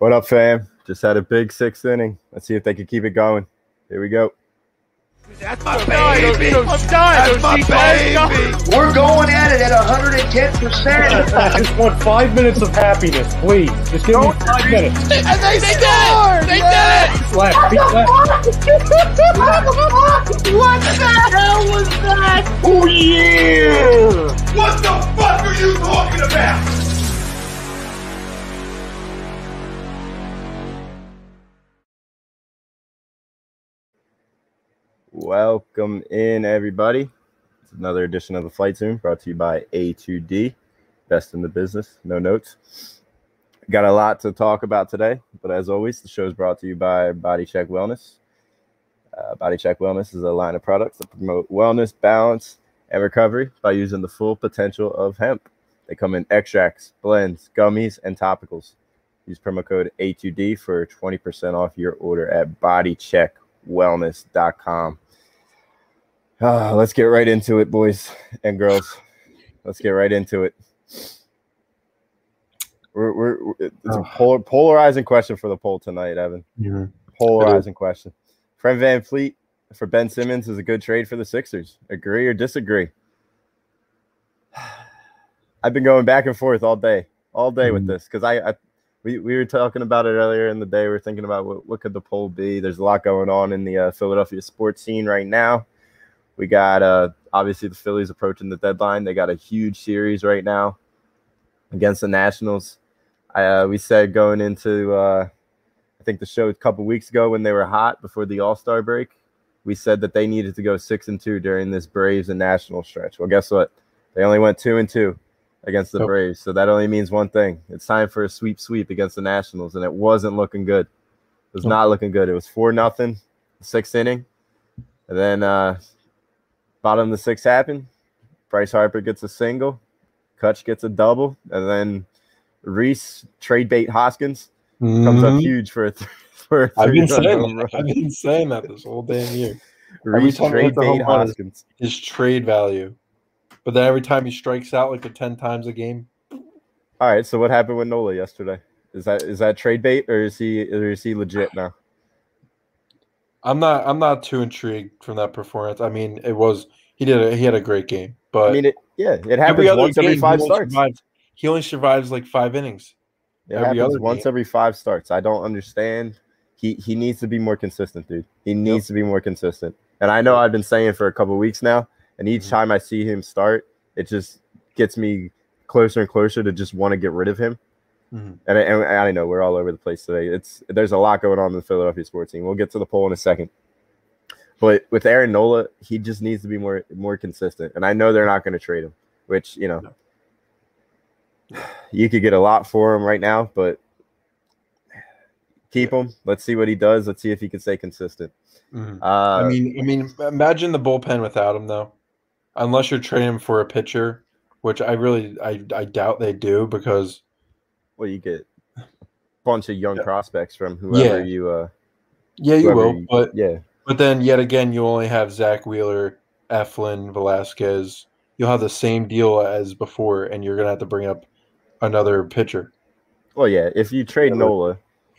What up, fam? Just had a big sixth inning. Let's see if they can keep it going. Here we go. That's my baby. That's my baby. We're going at it at 110%. I just want five minutes of happiness, please. Just give me five minutes. And they, scored. They did it. Left, beat left. what the hell was that? Oh, yeah. What the fuck are you talking about? Welcome in, everybody. It's another edition of the Flight Zoom brought to you by A2D, best in the business. No notes. Got a lot to talk about today, but as always, the show is brought to you by Body Check Wellness. Uh, Body Check Wellness is a line of products that promote wellness, balance, and recovery by using the full potential of hemp. They come in extracts, blends, gummies, and topicals. Use promo code A2D for 20% off your order at bodycheckwellness.com. Uh, let's get right into it, boys and girls. Let's get right into it. We're, we're, we're- it's a polar, polarizing question for the poll tonight, Evan. Polarizing question. Fred VanVleet for Ben Simmons is a good trade for the Sixers. Agree or disagree? I've been going back and forth all day, all day with Mhm. this because I, I we, we were talking about it earlier in the day. We are thinking about what, what could the poll be. There's a lot going on in the uh, Philadelphia sports scene right now. We got uh, obviously the Phillies approaching the deadline. They got a huge series right now against the Nationals. Uh, we said going into uh, I think the show a couple weeks ago when they were hot before the All Star break, we said that they needed to go six and two during this Braves and National stretch. Well, guess what? They only went two and two against the. Braves, so that only means one thing: it's time for a sweep sweep against the Nationals, and it wasn't looking good. It was Nope. not looking good. It was four nothing, sixth inning, and then uh, bottom of the sixth happened. Bryce Harper gets a single, Cutch gets a double, and then Rhys trade bait Hoskins comes up Mhm. huge for a th- for a I've been saying that. I've been saying that this whole damn year. Rhys trade hits a home bait Hoskins. His trade value. But then every time he strikes out like a 10 times a game, All right, so what happened with Nola yesterday? Is that is that trade bait or is he or is he legit now? I'm not I'm not too intrigued from that performance. I mean, it was he did a, he had a great game, but I mean, it yeah, it every happens other once game, every he five only starts. survives- he only survives like 5 innings. It every happens other once game. every five starts. I don't understand. He he needs to be more consistent, dude. He needs to be more consistent. And I know I've been saying for a couple weeks now, and each Mhm. time I see him start, it just gets me closer and closer to just want to get rid of him. Mhm. And, I- and I know we're all over the place today. It's there's a lot going on in the Philadelphia sports team. We'll get to the poll in a second. But with Aaron Nola, he just needs to be more more consistent. And I know they're not going to trade him, which you know you could get a lot for him right now, but keep him. Let's see what he does. Let's see if he can stay consistent. Mhm. Uh, I mean, I mean, imagine the bullpen without him though. Unless you're trading for a pitcher, which I really I, I doubt they do because well, you get a bunch of young Yeah. prospects from whoever Yeah. you. Uh, yeah, you will, you- but yeah, But then yet again, you only have Zack Wheeler, Eflin, Velasquez. You'll have the same deal as before, and you're gonna have to bring up another pitcher. Well, yeah. If you trade but- Nola,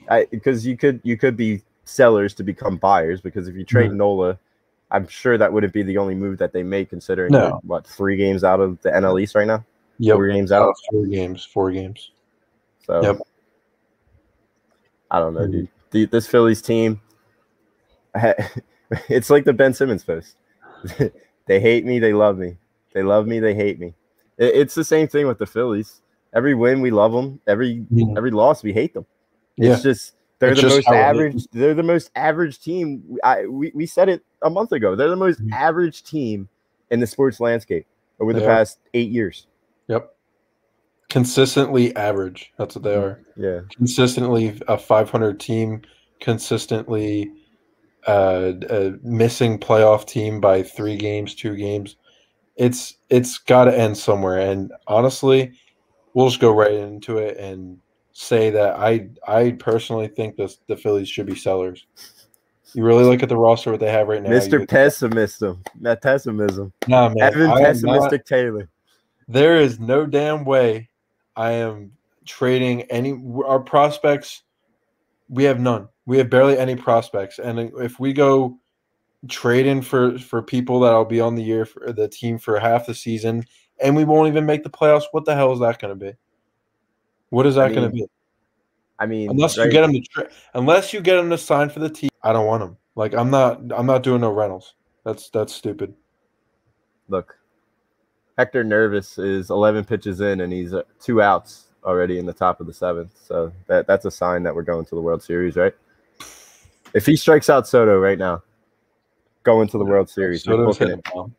I because you could you could be sellers to become buyers because if you trade Mhm. Nola, I'm sure that wouldn't be the only move that they make considering No. they're, what three games out of the NL East right now, Yep. four games Uh, out. four games. Four games. So Yep. I don't know, Mhm. dude. The, this Phillies team, it's like the Ben Simmons post. they hate me, they love me. They love me, they hate me. It- it's the same thing with the Phillies. Every win, we love them. Every Mhm. every loss, we hate them. Yeah. It's just they're It's the most how it is. average. They're the most average team. I we, we said it a month ago. They're the most Mhm. average team in the sports landscape over the past eight years. Yep. Consistently average. That's what they are. Yeah, Consistently a 500 team. Consistently uh, uh, missing playoff team by three games, two games. It's it's got to end somewhere. And honestly, we'll just go right into it and say that I I personally think this the Phillies should be sellers. You really look at the roster what they have right now. Mr. Pessimism, not pessimism. Nah, man, Evan I am not- Pessimistic Taylor. there is no damn way I am trading any our prospects we have none. We have barely any prospects, and if we go trading for for people that'll be on the year for the team for half the season, and we won't even make the playoffs, what the hell is that going to be? What is that I going to be? I mean, Unless you get him to tra- unless you get him to sign for the team, I don't want him. Like I'm not I'm not doing no rentals. That's that's stupid. look, Hector Nervous is 11 pitches in, and he's uh, two outs already in the top of the seventh. So that that's a sign that we're going to the World Series, right? If he strikes out Soto right now, going to the World Series, we're Soto's booking hitting it.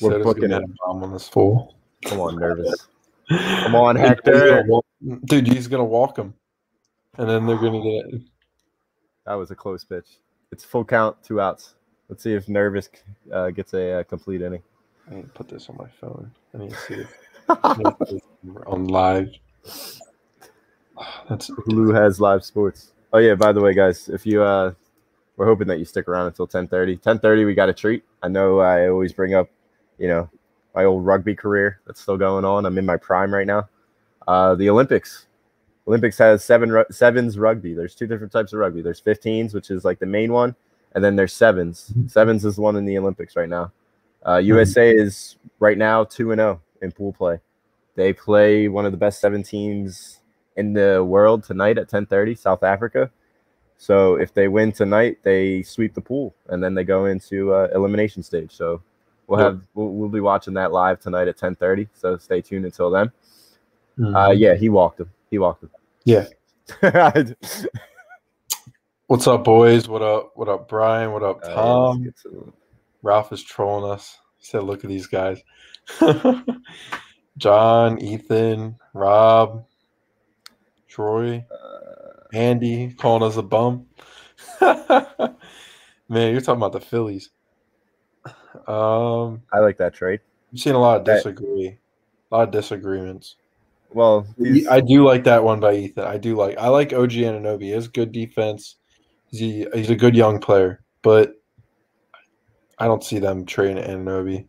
We're Soto's booking it. bomb on this fool. Come on, Nervous. Come on, Hector. Gonna walk- Dude, he's gonna walk him, and then they're gonna get it. That was a close pitch. It's full count, two outs. Let's see if Nervous uh, gets a uh, complete inning. I need to put this on my phone. I need to see it I need to put this on live. That's Hulu has live sports. Oh yeah, by the way, guys, if you uh we're hoping that you stick around until 10:30. 10:30 we got a treat. I know I always bring up, you know, my old rugby career that's still going on. I'm in my prime right now. Uh the Olympics. Olympics has seven sevens rugby. There's two different types of rugby. There's 15s, which is like the main one, and then there's sevens. Sevens is the one in the Olympics right now. Uh, USA is right now 2 and 0 in pool play. They play one of the best seven teams in the world tonight at 10:30, South Africa. So if they win tonight, they sweep the pool and then they go into uh, elimination stage. So we'll have we'll, we'll be watching that live tonight at 10:30. So stay tuned until then. Uh, Mhm. yeah, he walked him. He walked him. Yeah. uh, What's up, boys? What up? What up, Brian? What up, Uh, Tom? to- Ralph is trolling us. He said, "Look at these guys." John, Ethan, Rob, Troy, uh, Andy calling us a bum. Man, you're talking about the Phillies. Um, I like that trade. I've seen a lot of That- disagree, a lot of disagreements. Well, these, I do like that one by Ethan. I do like. I like OG Anunoby. He has good defense. He's a, he's a good young player, but I don't see them trading Anunoby.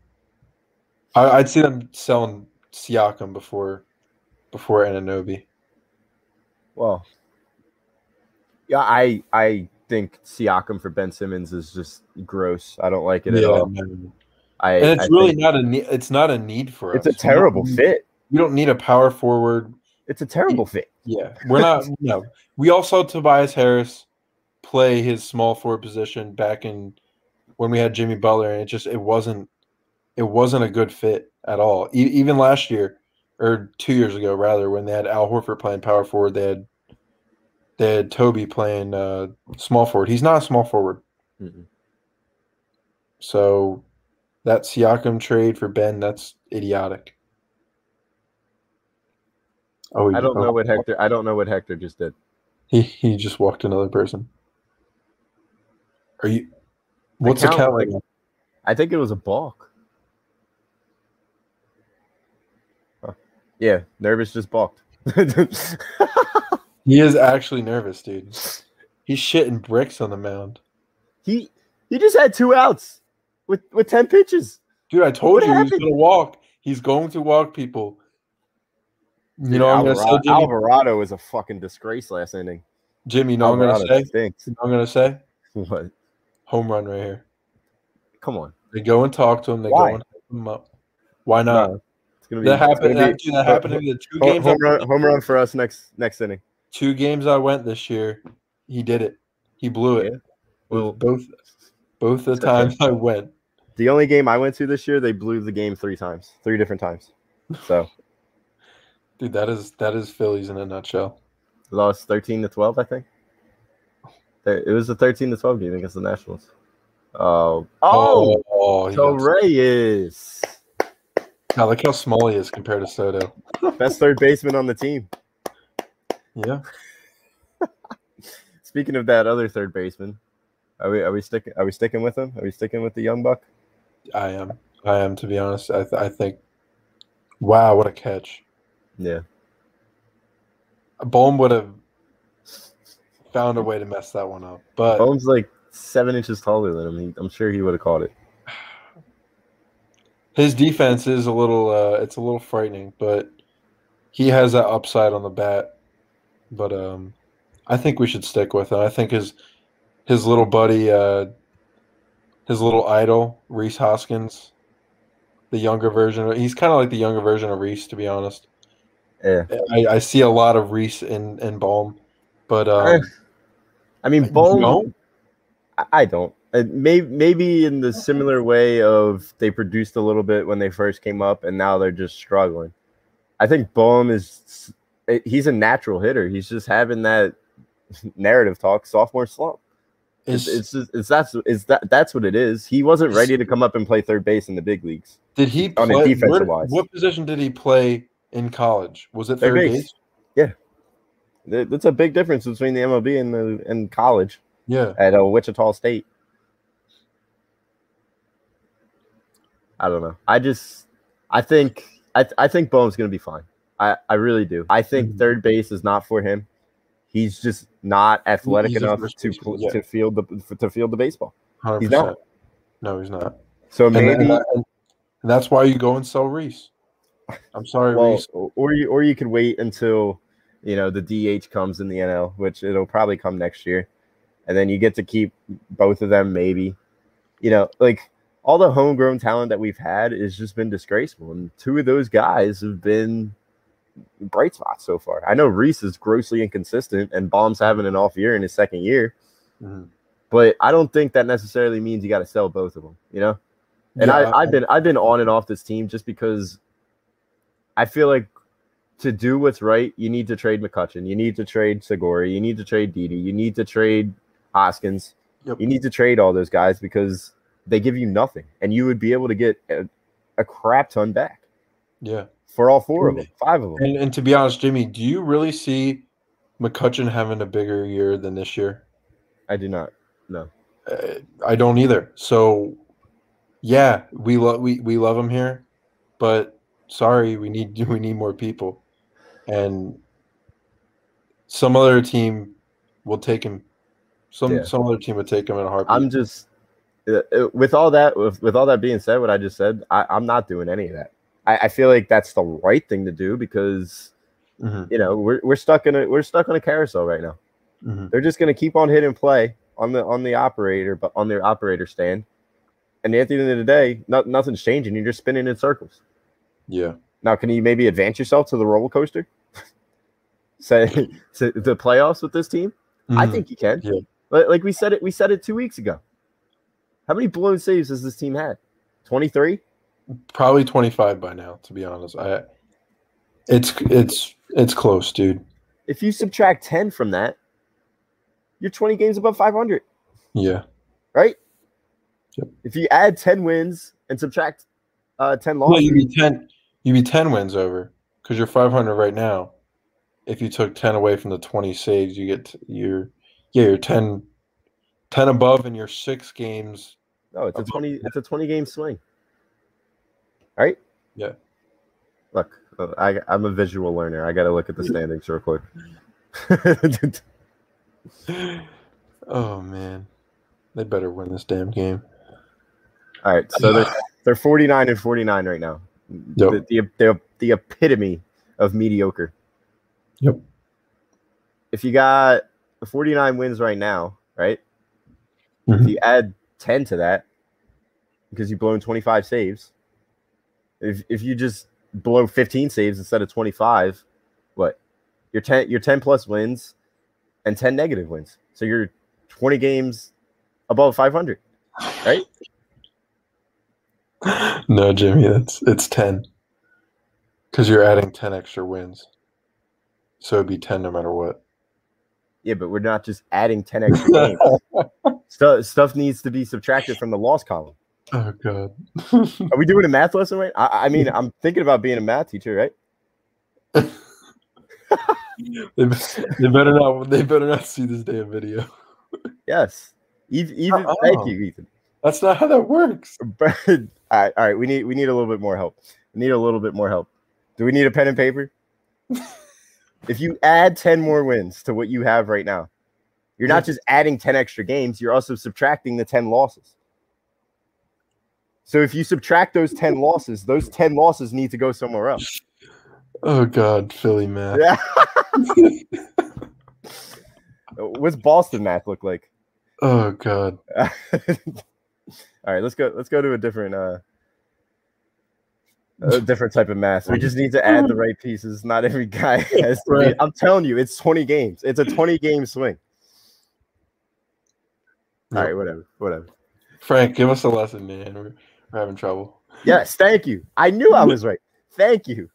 I, I'd see them selling Siakam before before Anunoby. well, yeah, I I think Siakam for Ben Simmons is just gross. I don't like it at all. man. I, and it's I really not a need. It's not a need for it's us. a terrible fit. We don't need a power forward. It's a terrible fit. Yeah, we're not. no, we all saw Tobias Harris play his small forward position back in when we had Jimmy Butler, and it just it wasn't it wasn't a good fit at all. E- even last year or two years ago, rather, when they had Al Horford playing power forward, they had they had Toby playing uh, small forward. He's not a small forward, Mm-mm. so that Siakam trade for Ben that's idiotic. Oh, I don't know what Hector. I don't know what Hector just did. He he just walked another person. Are you? What's the count, count? like- I think it was a balk. Huh. Yeah, nervous just balked. He is actually nervous, dude. He's shitting bricks on the mound, he he just had two outs with with ten pitches. dude. I told What you happened? he's gonna walk. He's going to walk people. You know, what I'm gonna say, Alvarado, Jimmy. Alvarado was a fucking disgrace last inning. Jimmy, you know, what I'm gonna say. stinks. You know I'm gonna say. What? Home run right here. Come on. They go and talk to him. They Why? go and hype him up. Why not? No, it's gonna be that happened. be- dude, that happened in the two home, games. Home run, home run for us next next inning. Two games I went this year. He did it. He blew it. Yeah. Well, both both the times I went. the only game I went to this year, they blew the game three times, three different times. So Dude, that is that is Phillies in a nutshell. lost thirteen to twelve, I think. It was a thirteen to twelve game against the Nationals. Uh, oh, oh, oh got- Torreyes, Now look how small he is compared to Soto. best third baseman on the team. Yeah. Speaking of that other third baseman, are we are we sticking are we sticking with him? Are we sticking with the young buck? I am. I am to be honest. I th- I think wow, what a catch. Yeah, Bohm would have found a way to mess that one up. But Bohm's like seven inches taller than him. He, I'm sure he would have caught it. his defense is a little uh it's a little frightening, but he has that upside on the bat. But um I think we should stick with it. I think his his little buddy, uh, his little idol, Rhys Hoskins, the younger version. He's kind of like the younger version of Rhys, to be honest. Yeah. I, I see a lot of Rhys in in Bohm, but um, I mean, Bohm. no? I- don't. Maybe maybe in the similar way of they produced a little bit when they first came up, and now they're just struggling. I think Bohm is he's a natural hitter. He's just having that narrative talk sophomore slump. It's is, it's just, it's that's it's that that's what it is. He wasn't ready to come up and play third base in the big leagues. did he on a defensive where- wise. what position did he play in college? Was it Third third base. base? There- That's a big difference between the MLB and the and college Yeah. at uh, Wichita State. I don't know. I just I think I I think Bohm's gonna be fine. I I really do. I think Mhm. third base is not for him. He's just not athletic He's enough to yeah. to field the to field the baseball. 100%. He's not. No, he's not. So maybe and, that- and that's why you go and sell Rhys. I'm sorry, well, Rhys. or you or you could wait until you know the DH comes in the NL, which it'll probably come next year, and then you get to keep both of them. Maybe, you know, like all the homegrown talent that we've had has just been disgraceful, and two of those guys have been bright spots so far. I know Rhys is grossly inconsistent, and Bohm's having an off year in his second year, Mhm. but I don't think that necessarily means you got to sell both of them. You know. And Yeah, I, I've been I've been on and off this team just because I feel like to do what's right, you need to trade McCutchen, you need to trade Segura, you need to trade Didi, you need to trade Hoskins, Yep. you need to trade all those guys because they give you nothing, and you would be able to get a, a crap ton back yeah. for all four of them, five of them. And, and to be honest, Jimmy, do you really see McCutchen having a bigger year than this year? I do not. No, Uh, I don't either. So, yeah, we love we, we love him here, but sorry, we need we need more people, and some other team will take him. Some Yeah. some other team would take him in a heartbeat. I'm just uh, uh, with all that with, with all that being said, what I just said, I, I'm not doing any of that. I, I feel like that's the right thing to do because Mhm, you know we're, we're stuck in a we're stuck on a carousel right now. mhm. They're just going to keep on hitting play on the on the operator, but on their operator stand. And at the end of the day, no, nothing's changing. You're just spinning in circles. Yeah, Now, can you maybe advance yourself to the roller coaster? Say to the playoffs with this team? I Mhm. think you can. Yeah. Like, like we said it, we said it two weeks ago. How many blown saves has this team had? Twenty three. probably twenty five by now. To be honest, I it's it's it's close, dude. If you subtract ten from that, you're twenty games above five hundred, Yeah, right? Yep. If you add ten wins and subtract uh, ten well, losses, you'd be ten. You'd be ten wins over because you're five hundred right now. If you took ten away from the twenty saves, you get you're yeah you're 10, 10 above, and you're six games. No, it's a twenty. It's a twenty game swing. Right? Yeah. Look, uh, I, I'm a visual learner. I got to look at the standings real quick. Oh man, they better win this damn game. All right, so they're they're 49 and 49 right now. Yep. The, the the the epitome of mediocre. Yep. If you got 49 wins right now, right? If Mhm. you add 10 to that, because you've blown 25 saves. If if you just blow 15 saves instead of 25, what? You're 10 you're 10 plus wins and 10 negative wins. So you're 20 games above 500, right? No, Jimmy, it's it's ten. Because you're adding ten extra wins, so it'd be ten no matter what. Yeah, but we're not just adding 10 extra games. stuff stuff needs to be subtracted from the loss column. Oh god. Are we doing a math lesson right? I, I mean, I'm thinking about being a math teacher, right? they, they better not. They better not see this damn video. Yes. Uh-uh. thank you, Ethan. That's not how that works. But all right, all right, we need we need a little bit more help. We need a little bit more help. Do we need a pen and paper? if you add 10 more wins to what you have right now, you're not just adding 10 extra games, you're also subtracting the 10 losses. So if you subtract those 10 losses, those 10 losses need to go somewhere else. Oh god, Philly math. Yeah. What's Boston math look like? Oh god. All right, let's go. Let's go to a different, uh, a different type of math. We just need to add the right pieces. Not every guy has. To Right. I'm telling you, it's 20 games. It's a 20 game swing. All right, whatever, whatever. Frank, give us a lesson, man. We're, we're having trouble. Yes, thank you. I knew I was right. Thank you,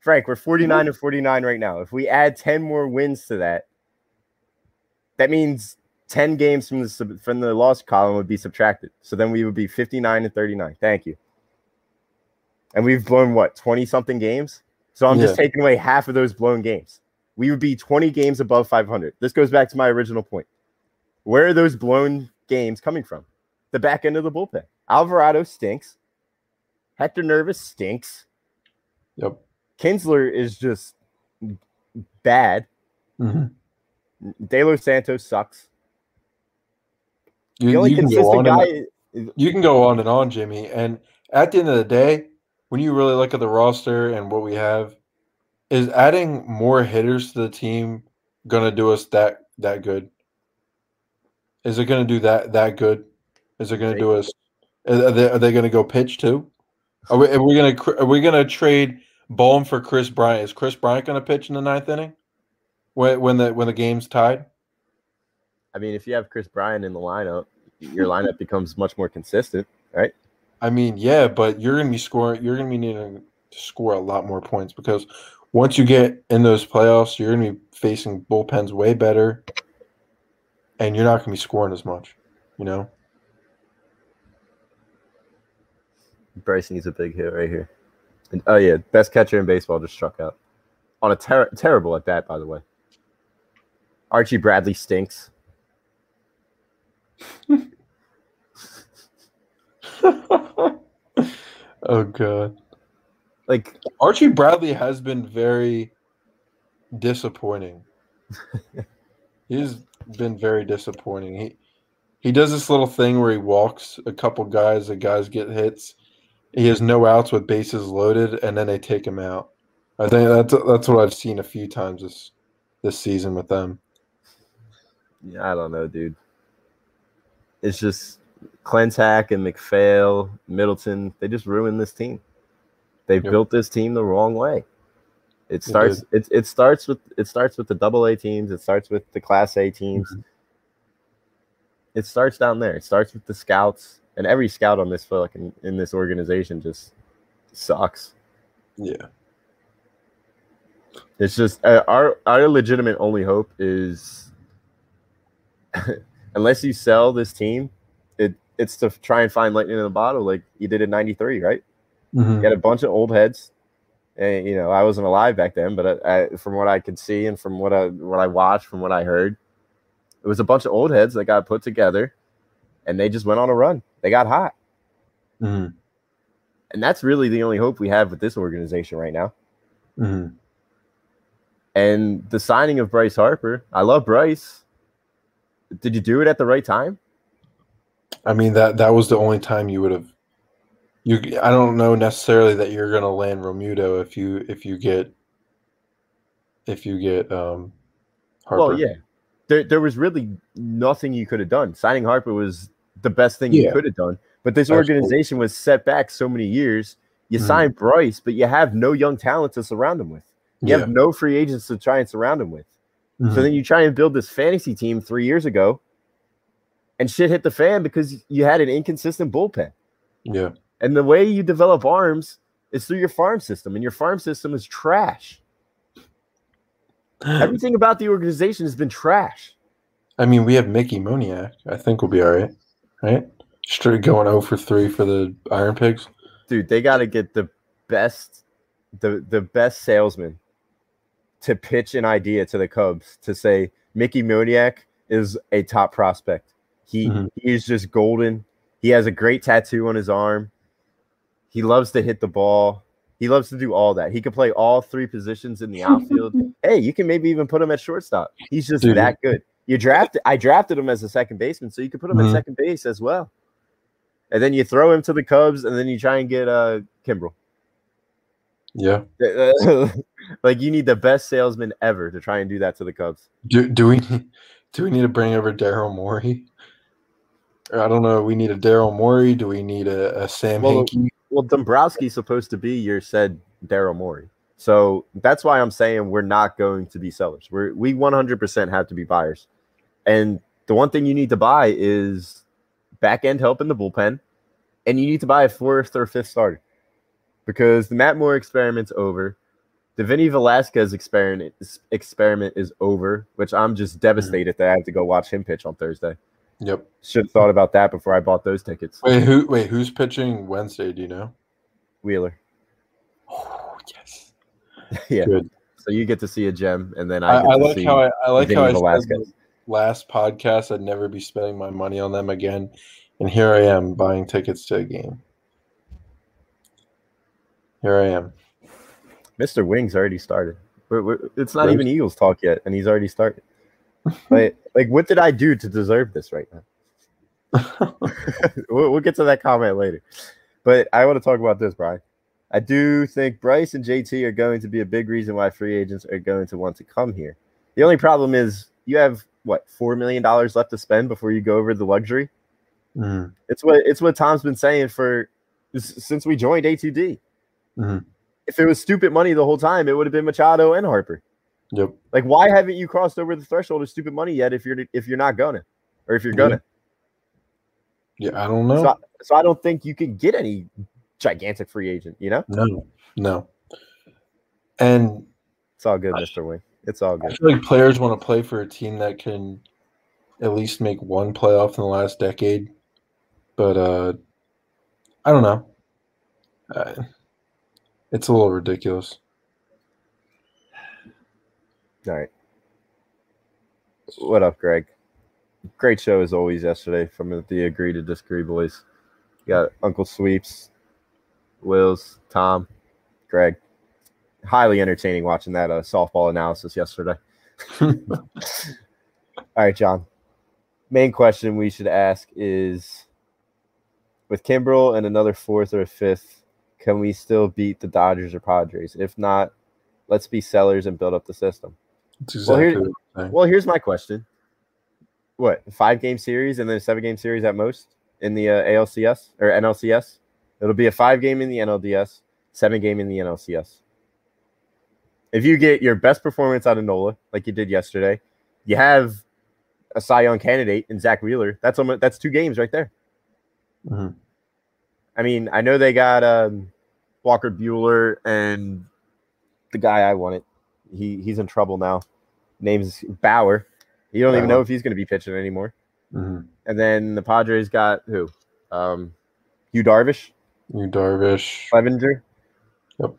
Frank. We're 49 and 49 right now. If we add 10 more wins to that, that means 10 games from the from the loss column would be subtracted. So then we would be 59 and 39. Thank you. And we've blown what 20 something games. So I'm just taking away half of those blown games. We would be 20 games above 500. This goes back to my original point. Where are those blown games coming from? The back end of the bullpen. Alvarado stinks. Hector Nervous stinks. Yep. Kintzler is just bad. hmm De Los Santos sucks. You, The only you can go consistent on guy. and, is- you can go on and on, Jimmy. And at the end of the day, when you really look at the roster and what we have, is adding more hitters to the team gonna do us that that good? Is it gonna do that that good? Is it gonna do us? Are they, are they gonna go pitch too? Are we, are we gonna are we gonna trade Bohm for Kris Bryant? Is Kris Bryant gonna pitch in the ninth inning when when the when the game's tied? I mean, if you have Kris Bryant in the lineup, your lineup becomes much more consistent, right? I mean, yeah, but you're gonna be scoring. You're gonna be needing to score a lot more points because once you get in those playoffs, you're gonna be facing bullpens way better, and you're not gonna be scoring as much. You know. Bryce needs a big hit right here. And, oh yeah, best catcher in baseball just struck out on a ter- terrible at bat, by the way. Archie Bradley stinks. oh god, Like Archie Bradley has been very disappointing. He's been very disappointing. He he does this little thing where he walks a couple guys, the guys get hits. He has no outs with bases loaded, and then they take him out. I think that's that's what I've seen a few times this this season with them. Yeah, I don't know, dude. It's just Klentak and MacPhail, Middleton, they just ruined this team. They Yep. built this team the wrong way. It starts it, it starts with it starts with the double A teams, it starts with the class A teams. It starts down there. It starts with the scouts. And every scout on this fucking in this organization just sucks. Yeah, It's just uh, our our legitimate only hope is unless you sell this team, it it's to try and find lightning in the bottle like you did in '93, right? You had a bunch of old heads. And, you know, I wasn't alive back then, but I, I, from what I could see and from what I what I watched, from what I heard, it was a bunch of old heads that got put together, and they just went on a run. They got hot, Mhm. and that's really the only hope we have with this organization right now. Mhm. And the signing of Bryce Harper, I love Bryce. Did you do it at the right time? I mean that that was the only time you would have. You, I don't know necessarily that you're going to land Realmuto if you if you get if you get um Harper. Well, yeah. There, there was really nothing you could have done. Signing Harper was the best thing you could have done. But this Absolutely. organization was set back so many years. You Mhm. signed Bryce, but you have no young talent to surround him with. You yeah. have no free agents to try and surround him with. Mhm. So then you try and build this fantasy team three years ago, and shit hit the fan because you had an inconsistent bullpen. yeah. And the way you develop arms is through your farm system, and your farm system is trash. Everything about the organization has been trash. I mean, we have Mickey Moniak. I think we'll be all right, right? Straight going 0 for 3 for the Iron Pigs. Dude, they got to get the best, the the best salesman to pitch an idea to the Cubs to say Mickey Moniak is a top prospect. He Mhm. he is just golden. He has a great tattoo on his arm. He loves to hit the ball. He loves to do all that. He can play all three positions in the outfield. hey, you can maybe even put him at shortstop. He's just Dude. that good. You drafted I drafted him as a second baseman, so you could put him Mhm. at second base as well. And then you throw him to the Cubs, and then you try and get uh Kimbrel. Yeah. like you need the best salesman ever to try and do that to the Cubs. Do do we Do we need to bring over Daryl Morey? I don't know. We need a Daryl Morey. Do we need a, a Sam Well, Hinkie? Well, Dombrowski's supposed to be your said Daryl Morey. So that's why I'm saying we're not going to be sellers. We're we 100% have to be buyers. And the one thing you need to buy is back end help in the bullpen, and you need to buy a fourth or fifth starter because the Matt Moore experiment's over. The Vinny Velasquez experiment experiment is over, which I'm just mm-hmm. devastated that I have to go watch him pitch on Thursday. Yep. Should have thought about that before I bought those tickets. Wait, who? Wait, who's pitching Wednesday? Do you know? Wheeler. Oh, yes. yeah. Good. So you get to see a gem, and then I, I, I like how I, I like Vinny how I Velasquez. last podcast I'd never be spending my money on them again, and here I am buying tickets to a game. Here I am. Mr. Wings already started. We're, we're, it's not Right. even Eagles talk yet, and he's already started. like, like, what did I do to deserve this right now? we'll, we'll get to that comment later. But I want to talk about this, Brian. I do think Bryce and JT are going to be a big reason why free agents are going to want to come here. The only problem is you have what four million dollars left to spend before you go over the luxury. Mhm. It's what it's what Tom's been saying for since we joined A2D. Mhm. If it was stupid money the whole time, it would have been Machado and Harper. Yep. Like, why haven't you crossed over the threshold of stupid money yet? If you're if you're not gonna, or if you're gonna, Yeah, I don't know. so, so I don't think you could get any gigantic free agent. You know, no, no. And it's all good, Mister Wing. It's all good. I feel like players want to play for a team that can at least make one playoff in the last decade. But uh I don't know. Uh, it's a little ridiculous. All right. What up, Greg? Great show as always yesterday from the Agree to Disagree boys. You got Uncle Sweeps, Wills, Tom, Greg. Highly entertaining watching that uh, softball analysis yesterday. All right, John. Main question we should ask is with Kimbrel and another fourth or fifth, can we still beat the Dodgers or Padres? If not, let's be sellers and build up the system. It's Well, here- what I'm saying. Well, here's my question: What five game series and then a seven game series at most in the uh, ALCS or NLCS? It'll be a five game in the NLDS, seven game in the NLCS. If you get your best performance out of Nola, like you did yesterday, you have a Cy Young candidate in Zack Wheeler. That's almost that's two games right there. Mhm. I mean, I know they got um, Walker Buehler and the guy I wanted. He he's in trouble now. Name's Bauer. You don't even know if he's going to be pitching anymore. Mhm. And then the Padres got who? Um, Yu Darvish, Yu Darvish. Clevinger. Yep.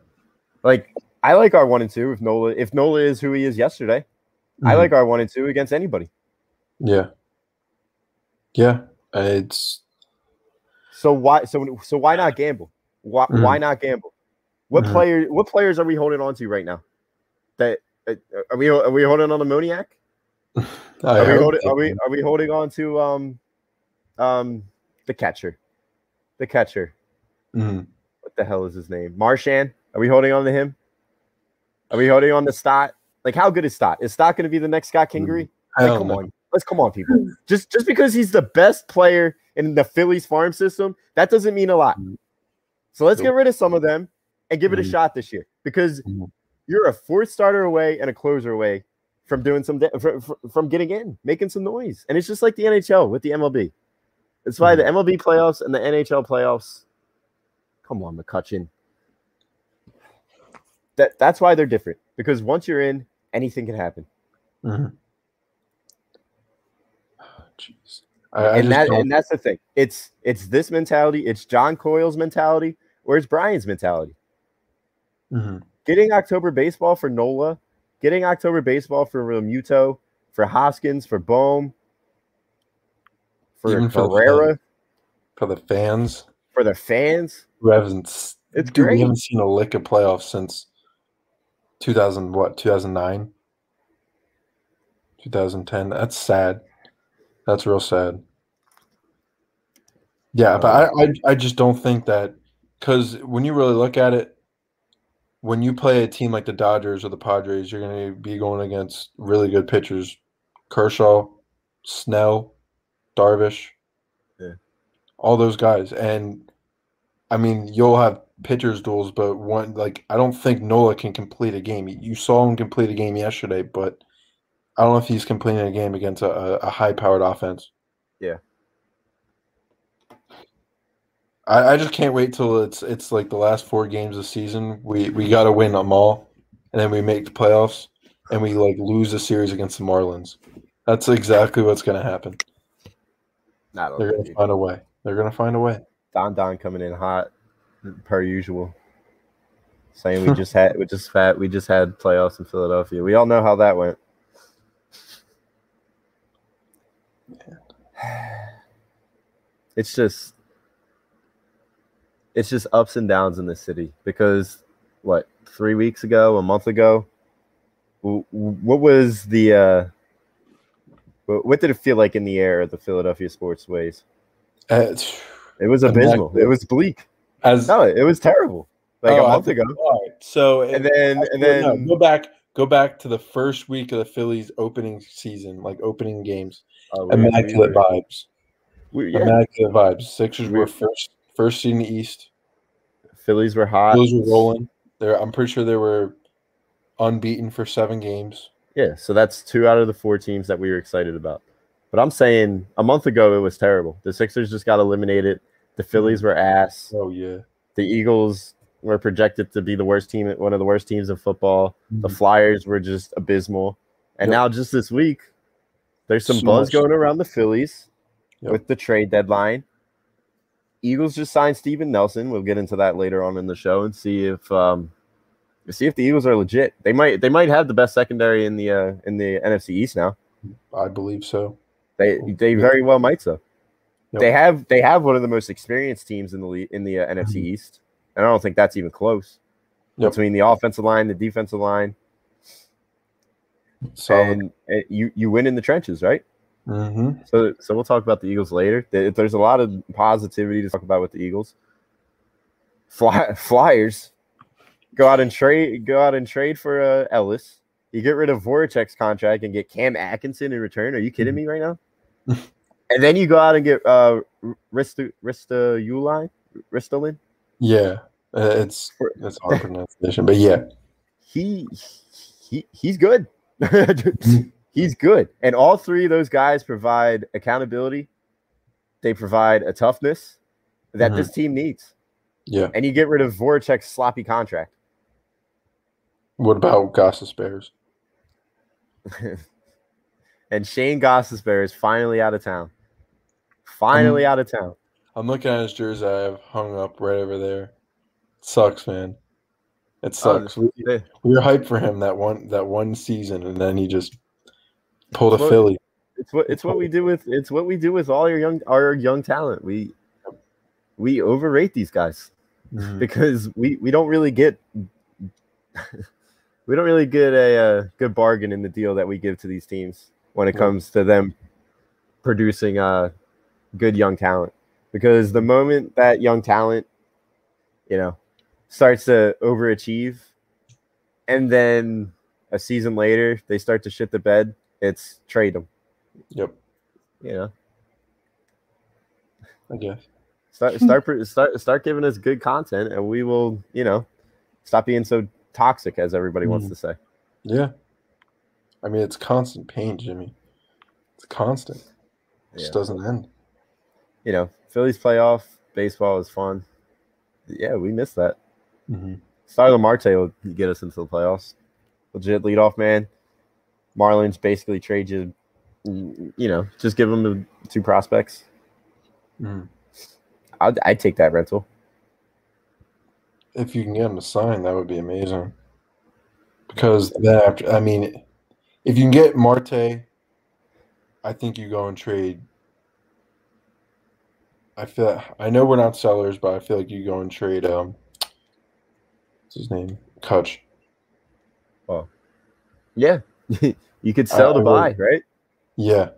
Like I like our one and two. If Nola, if Nola is who he is yesterday, I Mhm. like our one and two against anybody. Yeah. Yeah. It's So why? So so why not gamble? Why Mhm. why not gamble? What Mhm. player? What players are we holding on to right now? That uh, are we are we holding on to Moniak? Are we holding? Are we are we holding on to um um the catcher? The catcher. Mhm. What the hell is his name? Marchán. Are we holding on to him? Are we holding on to Stott? Like, how good is Stott? Is Stott going to be the next Scott Kingery? I Like, come know. on, let's come on, people. Just just because he's the best player in the Phillies farm system, that doesn't mean a lot. So let's get rid of some of them and give it a Mhm. shot this year because Mhm. you're a fourth starter away and a closer away from doing some da- fr- fr- from getting in, making some noise. And it's just like the NHL with the MLB. That's why the MLB playoffs and the NHL playoffs. Come on, McCutchen. That that's why they're different because once you're in, anything can happen. Jeez. I, I and just that and that's the thing. It's it's this mentality. It's John Coyle's mentality, or it's Brian's mentality. Mhm. Getting October baseball for Nola, getting October baseball for Realmuto, for Hoskins, for Bohm, for Even for the Herrera, for the fans for the fans. who haven't It's dude, great. we haven't seen a lick of playoffs since 2000 what 2009 2010 that's sad that's real sad yeah but I, I i just don't think that because when you really look at it when you play a team like the dodgers or the padres you're going to be going against really good pitchers kershaw Snell, Darvish, Yeah. all those guys, and I mean you'll have pitchers duels, but one like I don't think Nola can complete a game. You saw him complete a game yesterday, but I don't know if he's completing a game against a, a high-powered offense. Yeah. I, I just can't wait till it's it's like the last four games of the season. We we got to win them all, and then we make the playoffs, and we like lose the series against the Marlins. That's exactly what's going to happen. Not They're going to find a way. They're going to find a way. Don Don coming in hot, per usual. Saying we just had we just had we just had playoffs in Philadelphia. We all know how that went. It's just it's just ups and downs in the city because what three weeks ago, a month ago, what was the uh, what did it feel like in the air of the Philadelphia sports ways? Uh, It was abysmal. It was bleak. as No, it was terrible. Like Oh, a I month ago. all right, so And then and Well, no, then go back go back to the first week of the Phillies opening season, like opening games. Uh, Immaculate we- vibes. we- yeah, Immaculate vibes. Sixers We- were first first in the East. Phillies were hot. Phillies were rolling. They're, I'm pretty sure they were unbeaten for seven games. Yeah, so that's two out of the four teams that we were excited about. But I'm saying a month ago it was terrible. The Sixers just got eliminated. The Phillies were ass. Oh yeah. The Eagles were projected to be the worst team, one of the worst teams in football. The Mhm. Flyers were just abysmal. And Yep. now just this week, there's some buzz Smashed. going around the Phillies Yep. with the trade deadline. Eagles just signed Steven Nelson. We'll get into that later on in the show and see if um see if the Eagles are legit. They might they might have the best secondary in the uh in the NFC East now. I believe so. They they very well might so. Yep. They have they have one of the most experienced teams in the in the uh, NFC Mhm. East, and I don't think that's even close Yep. between the offensive line, the defensive line, Solid. and uh, you you win in the trenches, right? hmm So so we'll talk about the Eagles later. There's a lot of positivity to talk about with the Eagles. Fly, Flyers go out and trade go out and trade for uh, Ellis. You get rid of Voracek's contract and get Cam Atkinson in return. Are you kidding me right now? and then you go out and get uh Rista Rista Uline Ristolin. Yeah. Uh, It's it's hard pronunciation, but yeah. He he he's good. he's good. And all three of those guys provide accountability. They provide a toughness that Mhm. this team needs. Yeah. And you get rid of Voracek's sloppy contract. What about Goss's Bears? and Shayne Gostisbehere is finally out of town. Finally out of town. I'm looking at his jersey I have hung up right over there. sucks, man. It sucks. we, we were hyped for him that one that one season, and then he just pulled a Well, Philly. It's what it's what we do with it's what we do with all your young our young talent. We we overrate these guys Mhm. because we we don't really get we don't really get a, uh good bargain in the deal that we give to these teams when it comes to them producing uh good young talent because the moment that young talent you know starts to overachieve and then a season later they start to shit the bed it's trade them Yep, you know I guess. start start start start giving us good content and we will you know stop being so toxic as everybody wants Mhm. to say Yeah. I mean, it's constant pain, Jimmy. It's constant. It just Yeah. doesn't end. you know phillies playoff baseball is fun yeah we miss that hmm Starling Marte will get us into the playoffs. Legit leadoff man. Marlins basically trade you, mm, you know, just give them the two prospects. Mhm. I'd, I'd take that rental. If you can get him to sign, that would be amazing. Because then after, I mean, if you can get Marte, I think you go and trade. I feel I know we're not sellers, but I feel like you go and trade. Um, what's his name? Coach. Oh. Yeah, you could sell I to would. buy, right? Yeah,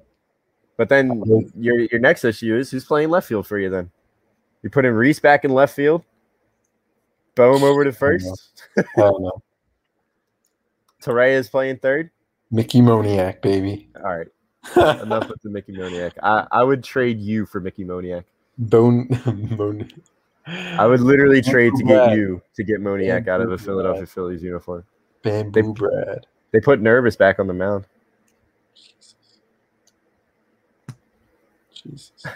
But then your your next issue is who's playing left field for you. Then You're putting Rhys back in left field. Bohm over to first. I don't know. Torreyes playing third. Mickey Moniak, baby. All right. Enough with the Mickey Moniak. I, I would trade you for Mickey Moniak. Bone, bone. I would literally trade to get you to get Moniak out of a Philadelphia Brad. Phillies uniform. Bamboo They- Brad. They put Neris back on the mound. Jesus. Jesus.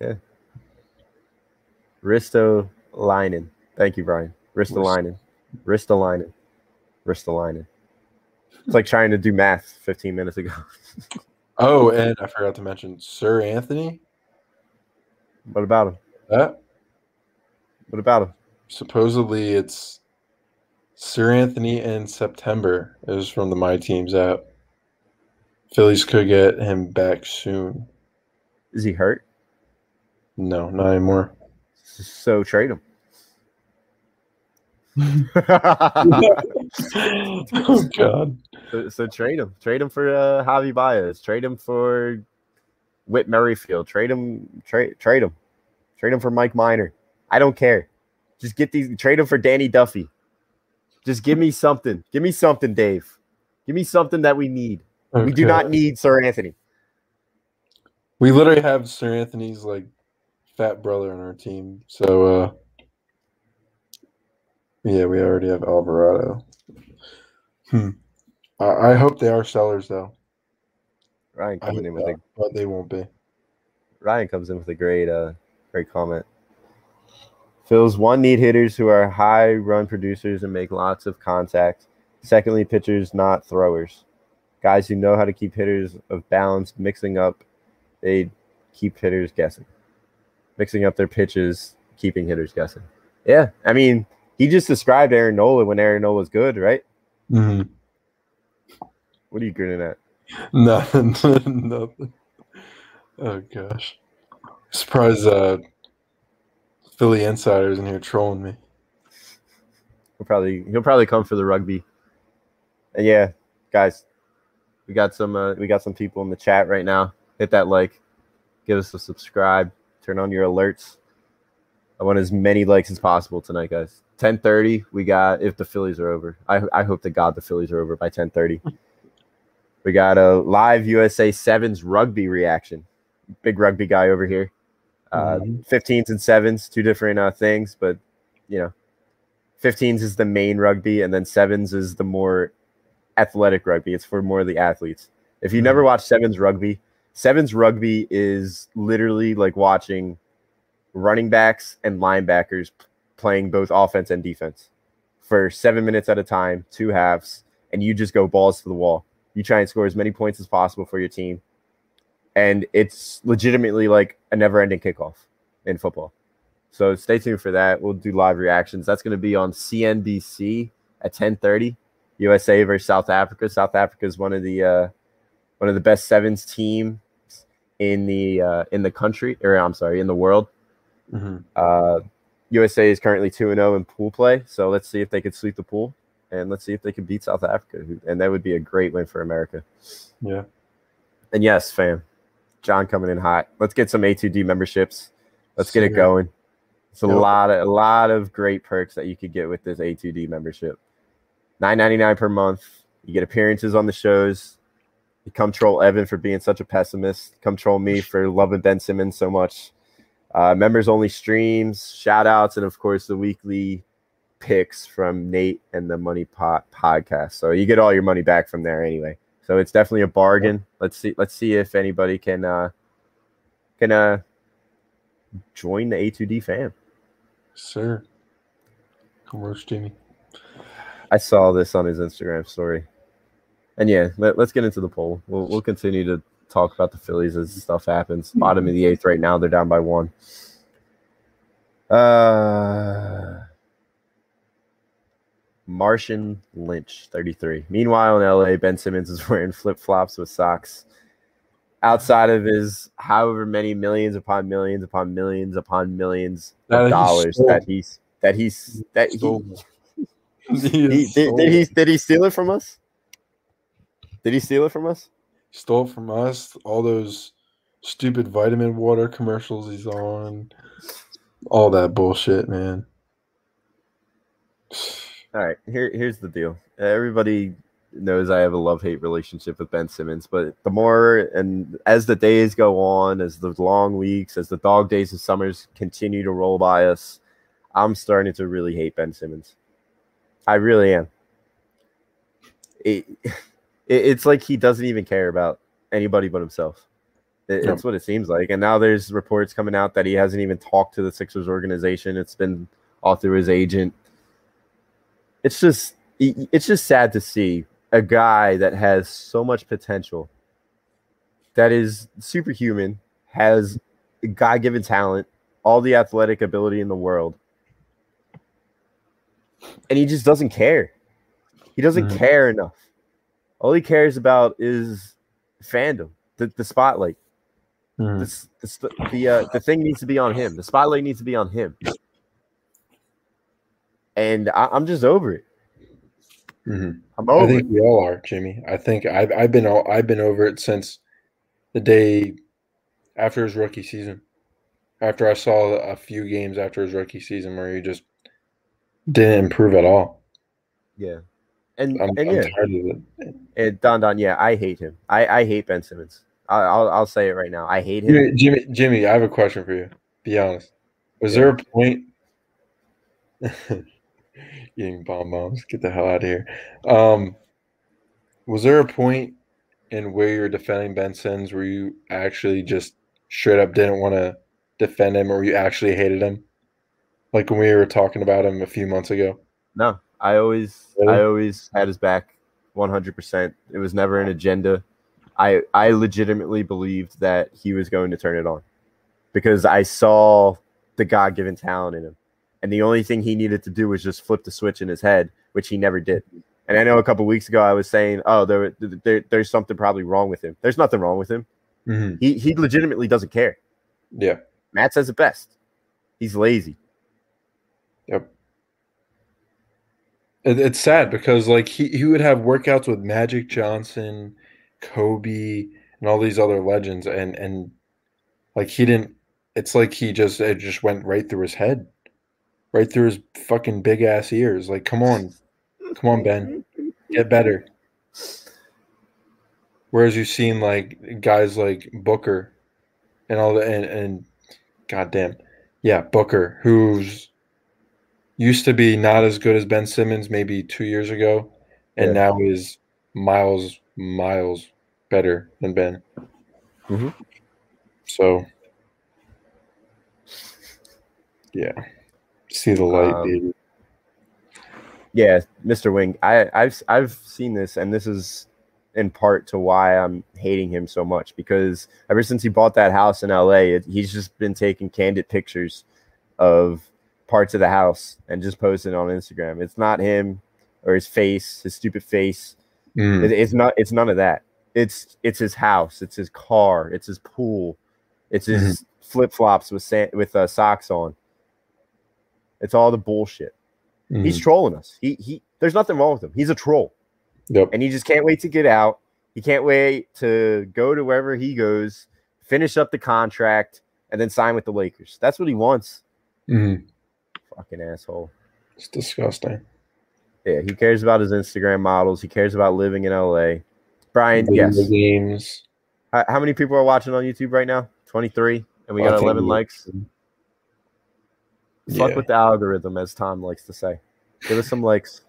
yeah. Risto Linen. Thank you, Brian. Risto. Linen. Ristolainen. Risto Linen. It's like trying to do math 15 minutes ago. Oh, and I forgot to mention Seranthony. What about him? That What about him? supposedly it's Seranthony in September. It was from the My Teams app. Phillies could get him back soon. Is he hurt? No, not anymore. So trade him. oh God. so, so trade him. Trade him for uh, Javi Baez. Trade him for Whit Merrifield. Trade him. Trade trade him. Trade him for Mike Minor. I don't care. Just get these. Trade him for Danny Duffy. Just give me something. Give me something, Dave. Give me something that we need. We do not need Seranthony. We literally have Seranthony's like fat brother on our team. So uh yeah, we already have Alvarado. Hmm. I, I hope they are sellers though. Ryan hope in with a but they won't be. Ryan comes in with a great, uh, great comment. Phil's one need hitters who are high run producers and make lots of contact. Secondly, pitchers, not throwers. Guys who know how to keep hitters of balance, mixing up. They keep hitters guessing. Mixing up their pitches, keeping hitters guessing. Yeah, I mean, he just described Aaron Nola when Aaron Nola was good, right? hmm What are you grinning at? Nothing. Nothing. Oh gosh. Surprised uh Philly insiders in here trolling me. He'll probably he'll probably come for the rugby. And yeah, guys, we got some uh, we got some people in the chat right now. Hit that like, give us a subscribe, turn on your alerts. I want as many likes as possible tonight, guys. 10:30, we got if the Phillies are over. I I hope to God the Phillies are over by 10:30. we got a live USA Sevens rugby reaction. Big rugby guy over here. Uh, Mhm. 15s and sevens, two different uh, things, but you know, 15s is the main rugby, and then sevens is the more athletic rugby. It's for more of the athletes. If you never watched sevens rugby, sevens rugby is literally like watching running backs and linebackers playing both offense and defense for seven minutes at a time, two halves, and you just go balls to the wall. You try and score as many points as possible for your team. And it's legitimately like a never ending kickoff in football. So stay tuned for that. We'll do live reactions. That's going to be on CNBC at 10:30. USA versus South Africa. South Africa is one of the uh, one of the best sevens teams in the uh, in the country, or I'm sorry, in the world. Mhm. Uh, USA is currently two and zero in pool play. So let's see if they could sweep the pool, and let's see if they can beat South Africa. And that would be a great win for America. Yeah. And yes, fam, John coming in hot. Let's get some A2D memberships. Let's get it going. It's a Yep. lot of a lot of great perks that you could get with this A2D membership. Nine ninety nine per month. You get appearances on the shows. You come troll Evan for being such a pessimist. Come troll me for loving Ben Simmons so much. Uh, members only streams, shout outs, and of course the weekly picks from Nate and the Money Pot podcast. So you get all your money back from there anyway. So it's definitely a bargain. Let's see. Let's see if anybody can uh, can uh, join the A2D fam. Sir. Come roast Jamie. I saw this on his Instagram story. And yeah, let, us get into the poll. We'll, we'll continue to talk about the Phillies as stuff happens. Bottom of the eighth right now. They're down by one. Uh, Martian Lynch, 33. Meanwhile, in LA, Ben Simmons is wearing flip flops with socks. Outside of his however many millions upon millions upon millions upon millions That of dollars stole. that he's that he's that he, he, he did, did he did he steal it from us? Did he steal it from us? stole from us all those stupid vitamin water commercials he's on. All that bullshit, man. All right, here here's the deal. Everybody knows I have a love hate relationship with Ben Simmons. But the more and as the days go on, as the long weeks, as the dog days of summers continue to roll by us, I'm starting to really hate Ben Simmons. I really am. It, it it's like he doesn't even care about anybody but himself. It, Yeah. It's what it seems like. And now there's reports coming out that he hasn't even talked to the Sixers organization. It's been all through his agent. It's just it's just sad to see a guy that has so much potential, that is superhuman, has God given talent, all the athletic ability in the world, and he just doesn't care. He doesn't Mhm. care enough. All he cares about is fandom, the, the spotlight. Mhm. This, this, the uh, the thing needs to be on him. The spotlight needs to be on him. And I, I'm just over it. Mhm. I'm over. I think it. we all are, Jimmy. I think I've I've been all, I've been over it since the day after his rookie season. After I saw a few games after his rookie season where he just didn't improve at all. Yeah. And I'm, and I'm yeah, tired of it. and Don Don, yeah, I hate him. I, I hate Ben Simmons. I, I'll I'll say it right now. I hate him. Jimmy, Jimmy, Jimmy, I have a question for you. Be honest. Was there a point eating bomb bombs? Get the hell out of here. Um, was there a point in where you were defending Ben Simmons where you actually just straight up didn't want to defend him, or you actually hated him? Like when we were talking about him a few months ago. No, I always Really? I always had his back 100%. It was never an agenda. I I legitimately believed that he was going to turn it on because I saw the God-given talent in him. And the only thing he needed to do was just flip the switch in his head, which he never did. And I know a couple weeks ago I was saying, "Oh, there, there there's something probably wrong with him." There's nothing wrong with him. Mm-hmm. He he legitimately doesn't care. Yeah. Matt says it best. He's lazy. Yep. It, it's sad because like he, he would have workouts with Magic Johnson, Kobe, and all these other legends, and and like he didn't. It's like he just it just went right through his head, right through his fucking big ass ears. Like, come on, come on, Ben, get better. Whereas you've seen like guys like Booker, and all the and and goddamn, yeah, Booker, who's used to be not as good as Ben Simmons maybe two years ago, and Yeah. now is miles, miles better than Ben. Mhm. So, yeah, see the light, Um, baby. Yeah, Mr. Wing. I, I've I've seen this, and this is in part to why I'm hating him so much because ever since he bought that house in LA, it, he's just been taking candid pictures of parts of the house and just posting on Instagram. It's not him or his face, his stupid face. Mm, It, it's not. It's none of that. It's it's his house. It's his car. It's his pool. It's his flip flops with sa- with uh, socks on. It's all the bullshit. mhm. He's trolling us. He he. There's nothing wrong with him. He's a troll, Yep. and he just can't wait to get out. He can't wait to go to wherever he goes, finish up the contract, and then sign with the Lakers. That's what he wants. Mhm. Fucking asshole. It's disgusting. Yeah, he cares about his Instagram models. He cares about living in LA. Brian, yes. games. How, how many people are watching on YouTube right now? 23, and we got 11 likes. Fuck Yeah. with the algorithm, as Tom likes to say. Give us some likes.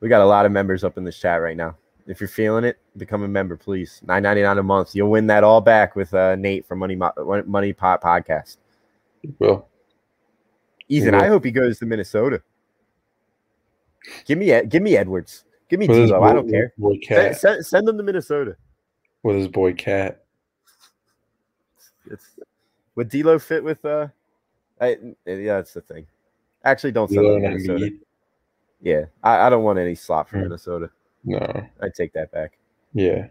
We got a lot of members up in this chat right now. If you're feeling it, become a member, please. Nine ninety nine a month. You'll win that all back with uh, Nate from Money Mo- Money Pot Podcast. Well, Ethan, Yeah. I hope he goes to Minnesota. Give me give me Edwards. Give me his I don't care. Boy Send, cat. send, send them to Minnesota. With his boy cat. It's would D'Lo fit with uh? I, yeah, that's the thing. Actually, don't send D'Lo them to and Minnesota. Embiid. Yeah, I, I don't want any slop from Hmm. Minnesota. No. I take that back. Yeah.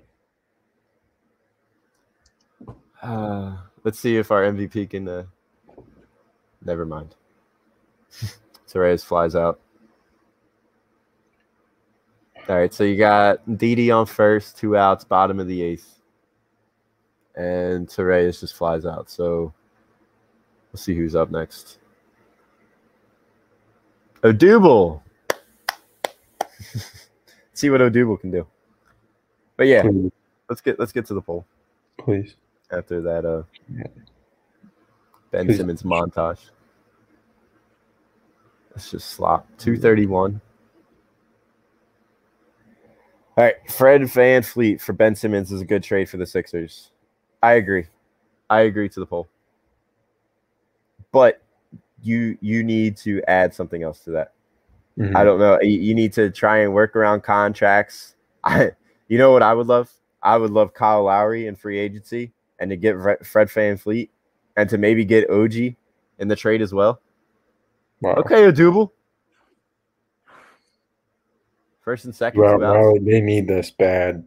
Uh, let's see if our MVP can. Uh... Never mind. Torreyes flies out. All right, so you got Didi on first, two outs, bottom of the eighth, and Torreyes just flies out. So we'll see who's up next. Odubel. See what Odubel can do. But yeah, Please, let's get let's get to the poll please. after that uh Yeah. Ben Please. Simmons montage. Let's just slop. 231. All right. Fred VanVleet for Ben Simmons is a good trade for the Sixers. I agree. I agree to the poll. But you you need to add something else to that. Mhm. I don't know. You, you need to try and work around contracts. I, you know what I would love? I would love Kyle Lowry in free agency and to get Fred VanVleet and to maybe get OG in the trade as well. Wow. Okay, Odubel. First and second. Wow, two they need this bad.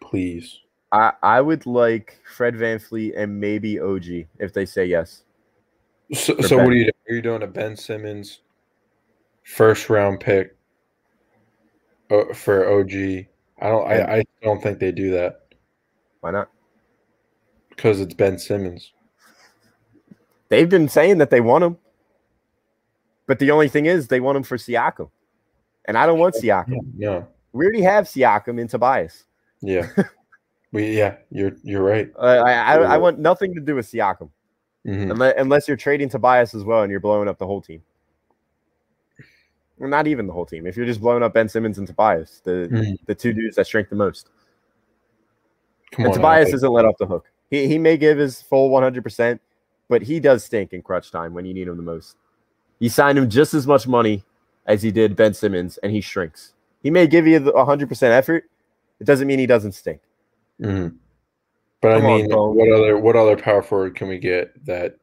Please. I, I would like Fred VanVleet and maybe OG if they say yes. So, so Ben. what are you doing? Are you doing a Ben Simmons first round pick uh, for OG? I don't. I, I don't think they do that Why not? because it's Ben Simmons. They've been saying that they want him. But the only thing is they want him for Siakam. And I don't want Siakam. No. We already have Siakam in Tobias. Yeah. we. Yeah. You're. You're right. Uh, I, I, I want nothing to do with Siakam Mhm. unless, unless you're trading Tobias as well and you're blowing up the whole team. Well, not even the whole team. If you're just blowing up Ben Simmons and Tobias, the Mhm. the two dudes that shrink the most. Come and on. Tobias isn't let off the hook. He he may give his full 100%, but he does stink in crutch time when you need him the most. You signed him just as much money as he did Ben Simmons, and he shrinks. He may give you the 100% effort. It doesn't mean he doesn't stink. Mhm. But Come I mean, bro. what other what other power forward can we get that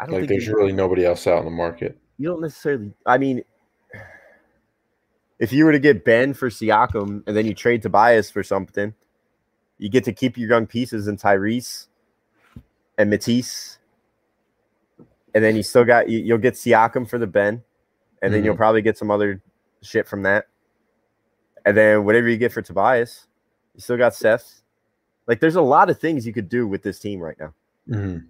I don't like think there's really nobody else out in the market? you don't necessarily. I mean, if you were to get Ben for Siakam and then you trade Tobias for something, you get to keep your young pieces in Tyrese and Matisse, and then you still got you, you'll get Siakam for the Ben, and then Mhm. you'll probably get some other shit from that, and then whatever you get for Tobias, you still got Seth. Like, there's a lot of things you could do with this team right now. Mhm.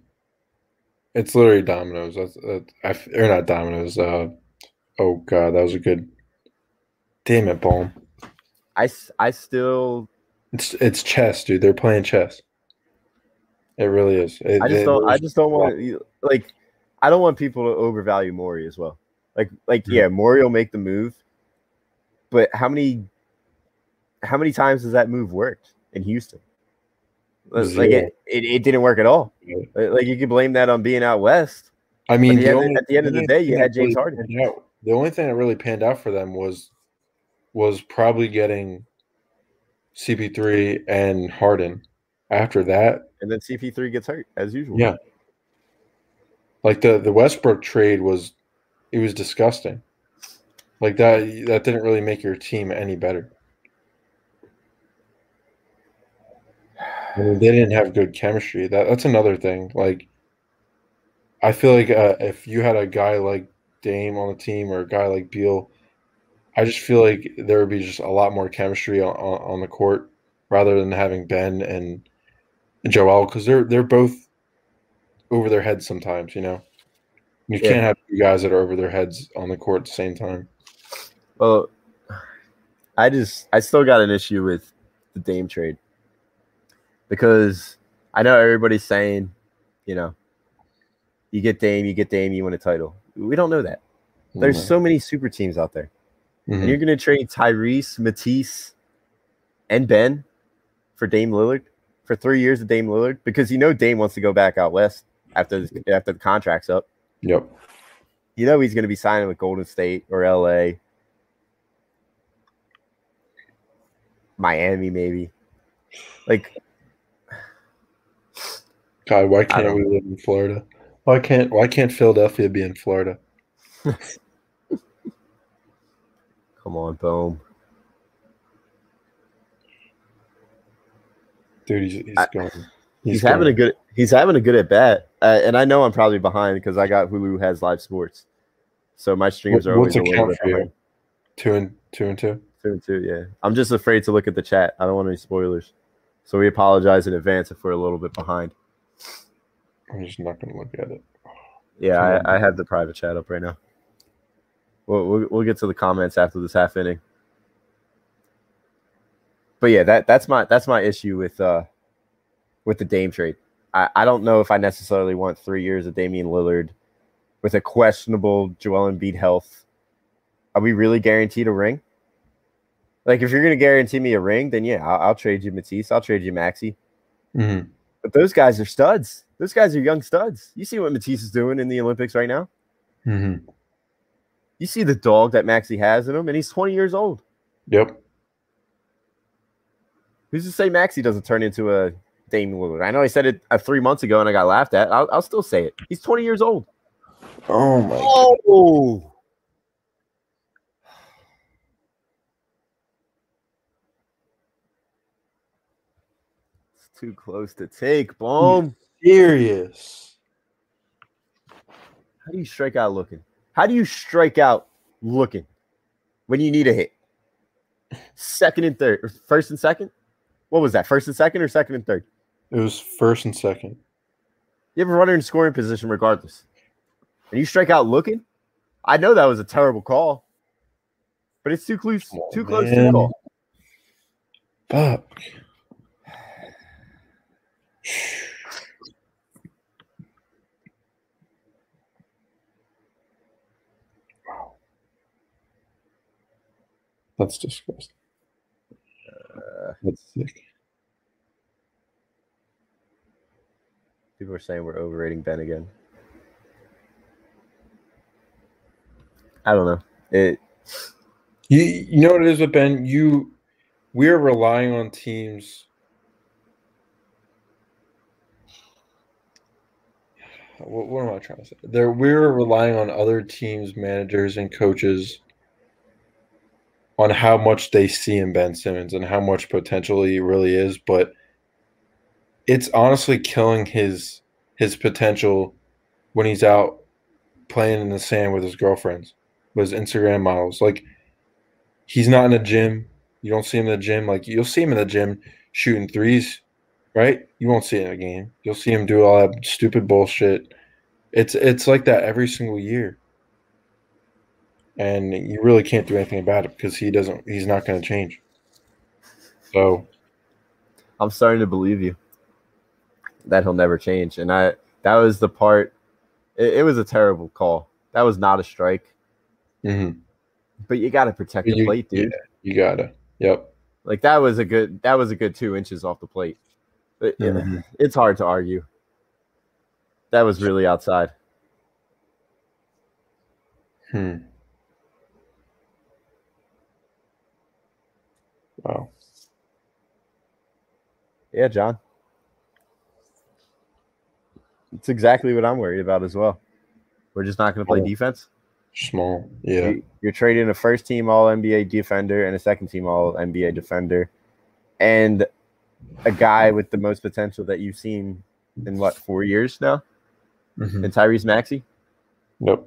It's literally dominoes. That's, that I f- or not dominoes. Uh, oh god, that was a good. Damn it, Bohm. I still It's it's chess, dude. They're playing chess. It really is. It- I just don't. I just don't want like. I don't want people to overvalue Morey as well. Like, like Mhm. yeah, Morey will make the move, but how many, how many times has that move worked in Houston? Like it, it, it didn't work at all. Like you could blame that on being out west. I mean, the the only- at the end of the day, you had James Harden. out- the only thing that really panned out for them was was probably getting CP3 and Harden. After that, And then CP3 gets hurt as usual. Yeah. like the the Westbrook trade was it was disgusting. Like that that didn't really make your team any better. I mean, they didn't have good chemistry. That that's another thing. Like, I feel like uh, if you had a guy like Dame on the team or a guy like Beal, I just feel like there would be just a lot more chemistry on, on, on the court rather than having Ben and Joel because they're they're both over their heads sometimes. You know, you Yeah. can't have two guys that are over their heads on the court at the same time. Well, I just I still got an issue with the Dame trade because I know everybody's saying, you know, you get Dame, you get Dame, you win a title. We don't know that. There's so many super teams out there, Mhm. and you're going to trade Tyrese, Matisse, and Ben for Dame Lillard for three years of Dame Lillard because you know Dame wants to go back out west after the, after the contract's up. Yep. You know he's going to be signing with Golden State or LA, Miami, maybe. Like, God, why can't we live in Florida? Why can't Why can't Philadelphia be in Florida? come on, Bohm. Dude, he's, he's I- going. He's, having a good. He's having a good at bat, uh, and I know I'm probably behind because I got Hulu has live sports, so my streams What- are always what's a little bit behind. two and two and two. Two and two, yeah. I'm just afraid to look at the chat. I don't want any spoilers, so we apologize in advance if we're a little bit behind. I'm just not going to look at it. Yeah, I, I have the private chat up right now. We'll, we'll we'll get to the comments after this half inning. But yeah, that that's my that's my issue with uh with the Dame trade. I, I don't know if I necessarily want three years of Damian Lillard with a questionable Joel Embiid health. Are we really guaranteed a ring? Like, if you're going to guarantee me a ring, then yeah, I'll, I'll trade you Matisse. I'll trade you Maxey. Mhm. But those guys are studs. Those guys are young studs. You see what Matisse is doing in the Olympics right now? Mhm. You see the dog that Maxey has in him, and he's 20 years old. Yep. Who's to say Maxey doesn't turn into a Dame Lillard? I know I said it uh, three months ago and I got laughed at. I'll, I'll still say it. He's 20 years old. Oh my. Oh. It's too close to take. Bohm. Serious. How do you strike out looking? How do you strike out looking when you need a hit? Second and third, or first and second? What was that? First and second or second and third? It was first and second. You have a runner in scoring position regardless. And you strike out looking? I know that was a terrible call, but it's too close, on, too close to man. call. Fuck. That's disgusting. Uh, That's sick. People are saying we're overrating Ben again. I don't know. It You you know what it is with Ben? You we're relying on teams. What, what am I trying to say? There we're relying on other teams, managers, and coaches on how much they see in Ben Simmons and how much potential he really is, but it's honestly killing his his potential when he's out playing in the sand with his girlfriends, with his Instagram models. Like he's not in the gym. You don't see him in the gym. Like you'll see him in the gym shooting threes, right? You won't see it in a game. You'll see him do all that stupid bullshit. It's it's like that every single year. And you really can't do anything about it because he doesn't he's not gonna change. So I'm starting to believe you that he'll never change. And I that was the part. It, it was a terrible call. That was not a strike. mhm. But you got to protect the plate, dude. yeah, you gotta. Yep. Like that was a good. That was a good two inches off the plate. But, yeah, Mhm. It's hard to argue. That was really outside. Hmm. Wow. Yeah, John. It's exactly what I'm worried about as well. We're just not going to play Oh. defense. Small. Yeah. You- You're trading a first team All NBA defender and a second team All NBA defender, and a guy with the most potential that you've seen in what four years now, Mhm. in Tyrese Maxey. Yep.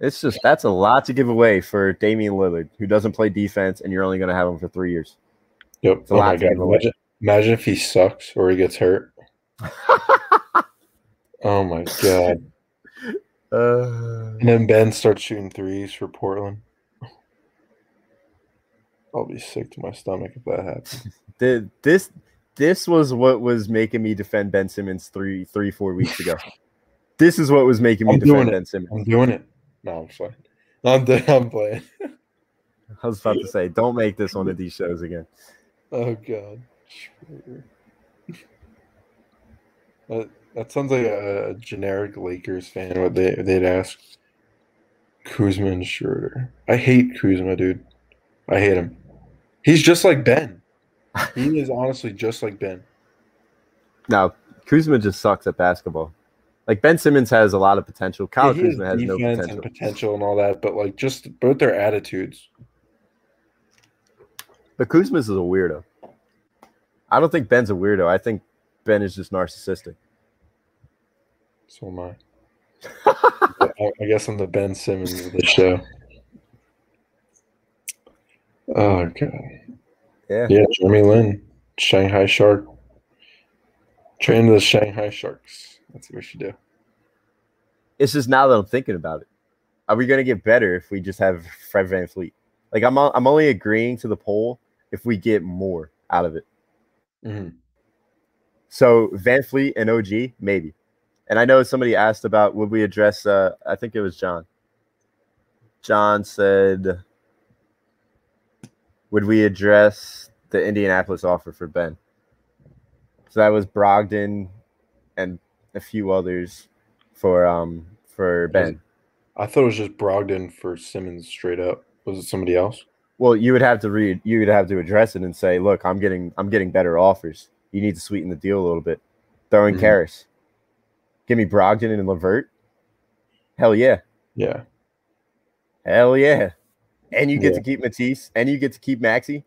It's just that's a lot to give away for Damian Lillard, who doesn't play defense, and you're only going to have him for three years. Yep. a Oh lot to god. give away. Imagine, imagine if he sucks or he gets hurt. Oh my god. Uh, And then Ben starts shooting threes for Portland. I'll be sick to my stomach if that happens. th- this this was what was making me defend Ben Simmons three three four weeks ago. this is what was making me I'm defend. Ben Simmons. I'm doing it. No, I'm fine. I'm done. I'm playing. I was about to say, don't make this one of these shows again. Oh god. That, that sounds like a, generic Lakers fan. What they they'd ask. Kuzma and Schroeder. I hate Kuzma, dude. I hate him. He's just like Ben. He is honestly just like Ben. No, Kuzma just sucks at basketball. Like Ben Simmons has a lot of potential. Kyle Yeah, Kuzma has no potential. and potential and all that, but like just both their attitudes. But Kuzma is a weirdo. I don't think Ben's a weirdo. I think Ben is just narcissistic. So am I. I, guess I'm the Ben Simmons of the show. Oh god. Yeah. Yeah, Jeremy Lin, Shanghai Shark. Train the Shanghai Sharks. That's what we should do. It's just now that I'm thinking about it. are we going to get better if we just have Fred VanVleet? Like I'm I'm only agreeing to the poll if we get more out of it. Mhm. So VanVleet and OG, maybe. And I know somebody asked about would we address uh I think it was John. John said would we address the Indianapolis offer for Ben? So that was Brogdon and a few others for um for Ben. I thought it was just Brogdon for Simmons straight up. Was it somebody else? Well, you would have to read. You would have to address it and say, "Look, I'm getting, I'm getting better offers. You need to sweeten the deal a little bit. Throw in. Caris. Give me Brogdon and LeVert. Hell yeah, Yeah. hell yeah. And you get Yeah. to keep Matisse, and you get to keep Maxey.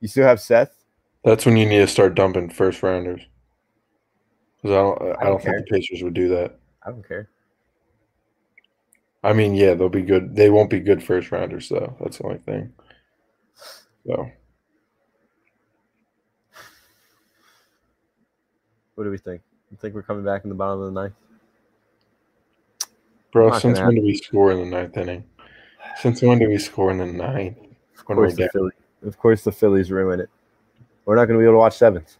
You still have Seth. That's when you need to start dumping first rounders. I don't, I don't don't, think the Pacers would do that. I don't care. I mean, yeah, they'll be good. They won't be good first rounders though. That's the only thing. So What do we think? You think we're coming back in the bottom of the ninth? Bro, since when do we score in the ninth inning? Since when do we score in the ninth? Of course, the. Philly, of course, the Phillies ruin it. We're not going to be able to watch sevens.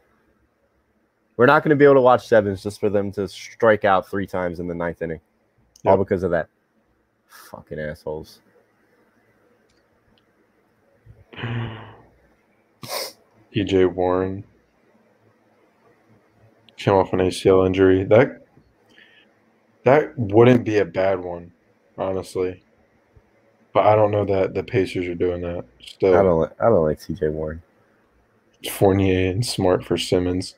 We're not going to be able to watch sevens just for them to strike out three times in the ninth inning, all because of that. Fucking assholes. T.J. Warren came off an ACL injury. That that wouldn't be a bad one, honestly. But I don't know that the Pacers are doing that. Still, I don't. I don't like T.J. Warren. Fournier and Smart for Simmons.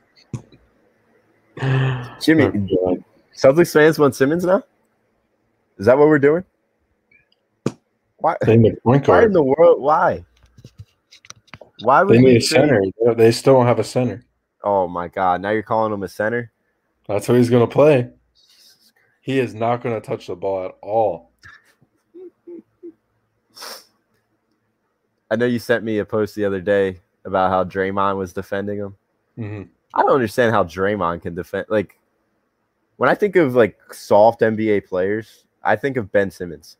Jimmy, God. Celtics fans want Simmons now. Is that what we're doing? Why? They need a point Why in the world? Why? Why would They need a trade- center. They- They still don't have a center. Oh my god! Now you're calling him a center. That's who he's going to play. He is not going to touch the ball at all. I know you sent me a post the other day about how Draymond was defending him. hmm I don't understand how Draymond can defend. Like, when I think of like soft NBA players, I think of Ben Simmons,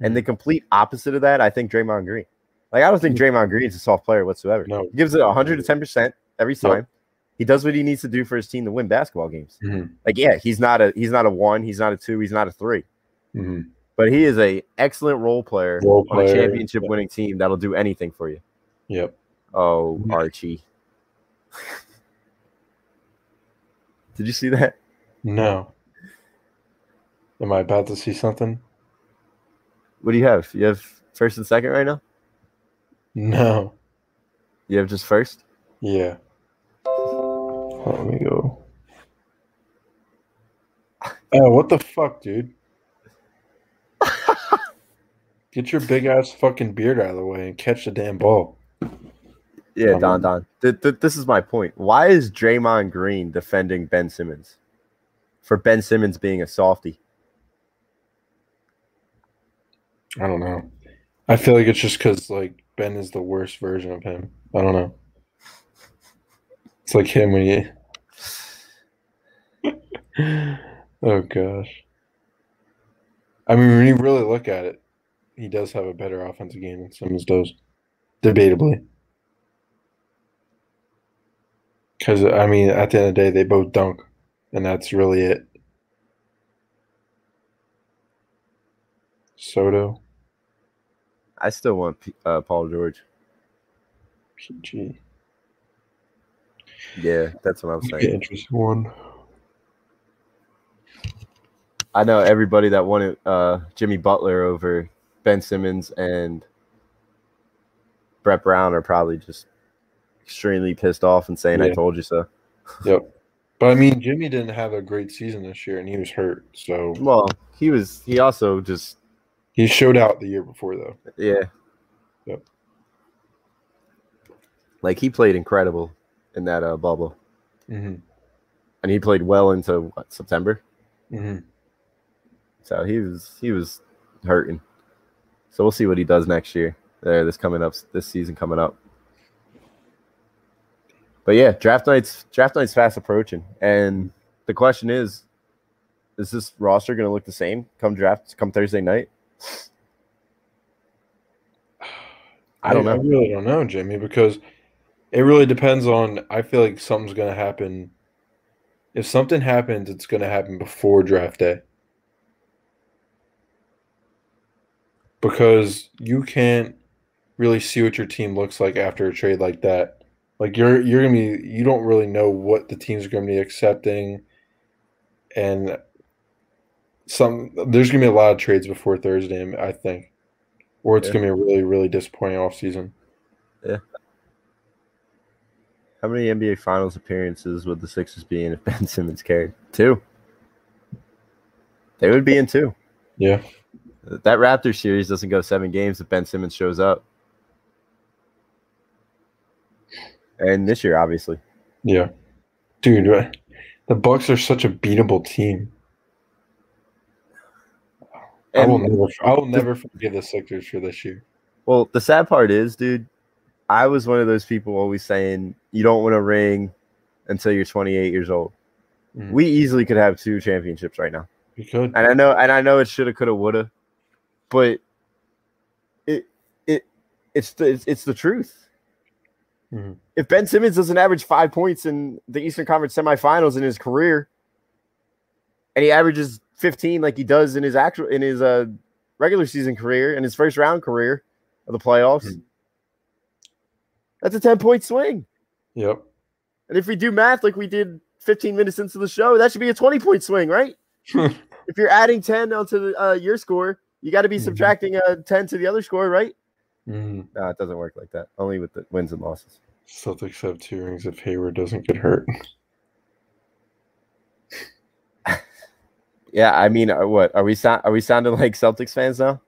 and the complete opposite of that, I think Draymond Green. Like, I don't think Draymond Green is a soft player whatsoever. No. He gives it 110 percent every time. He does what he needs to do for his team to win basketball games. Mhm. Like, yeah, he's not a he's not a one, he's not a two, he's not a three, hmm but he is a excellent role player Role on a championship winning team that'll do anything for you. Yep. Oh, Archie. Did you see that? No. Am I about to see something? What do you have? You have first and second right now? No. You have just first? Yeah. Let me go. Oh, what the fuck, dude? Get your big ass fucking beard out of the way and catch the damn ball. Yeah, Don Don. Th- th- this is my point. Why is Draymond Green defending Ben Simmons for Ben Simmons being a softie? I don't know. I feel like it's just because like Ben is the worst version of him. I don't know. It's like him when you. oh gosh. I mean, when you really look at it, he does have a better offensive game than Simmons does, debatably. Because I mean, at the end of the day, they both dunk, and that's really it. Soto, I still want uh, Paul George. PG. Yeah, that's what I'm saying. interesting one. I know everybody that wanted uh, Jimmy Butler over Ben Simmons and Brett Brown are probably just extremely pissed off and saying, I told you so. Yep. But I mean, Jimmy didn't have a great season this year, and he was hurt. So Well, he was, he also just, he showed out the year before, though. yeah. Yep. Like he played incredible in that uh, bubble. hmm And he played well into what, September. hmm So he was he was hurting. So we'll see what he does next year. There, this coming up, this season coming up. But yeah, draft night's draft night's fast approaching, and the question is, is this roster going to look the same come draft come Thursday night? I don't I know. really don't know, Jimmy, because it really depends on. I feel like something's going to happen. If something happens, it's going to happen before draft day. Because you can't really see what your team looks like after a trade like that. Like you're you're gonna be you don't really know what the teams are gonna be accepting, and some there's gonna be a lot of trades before Thursday. I think, or it's Yeah. gonna be a really really disappointing offseason. Yeah. How many NBA Finals appearances would the Sixers be in if Ben Simmons carried? Two. They would be in two. Yeah. That Raptor series doesn't go seven games if Ben Simmons shows up. And this year, obviously. Yeah, dude, the Bucks are such a beatable team. I will never, I will never forgive the Sixers for this year. Well, the sad part is, dude, I was one of those people always saying you don't want to ring until you're 28 years old. Mhm. We easily could have two championships right now. We could. And I know and I know it shoulda, coulda, woulda, but it it it's the it's, it's the truth. Mhm. If Ben Simmons doesn't average five points in the Eastern Conference semifinals in his career, and he averages 15 like he does in his actual in his uh regular season career and his first round career of the playoffs, Mhm. that's a 10 point swing. Yep. And if we do math like we did 15 minutes into the show, that should be a 20 point swing, right? if you're adding 10 onto the, uh, your score, you got to be Mhm. subtracting uh, 10 to the other score, right? Mm. No, it doesn't work like that. Only with the wins and losses. Celtics have two rings if Hayward doesn't get hurt. Yeah, I mean, uh, what are we? So- are we sounding like Celtics fans now?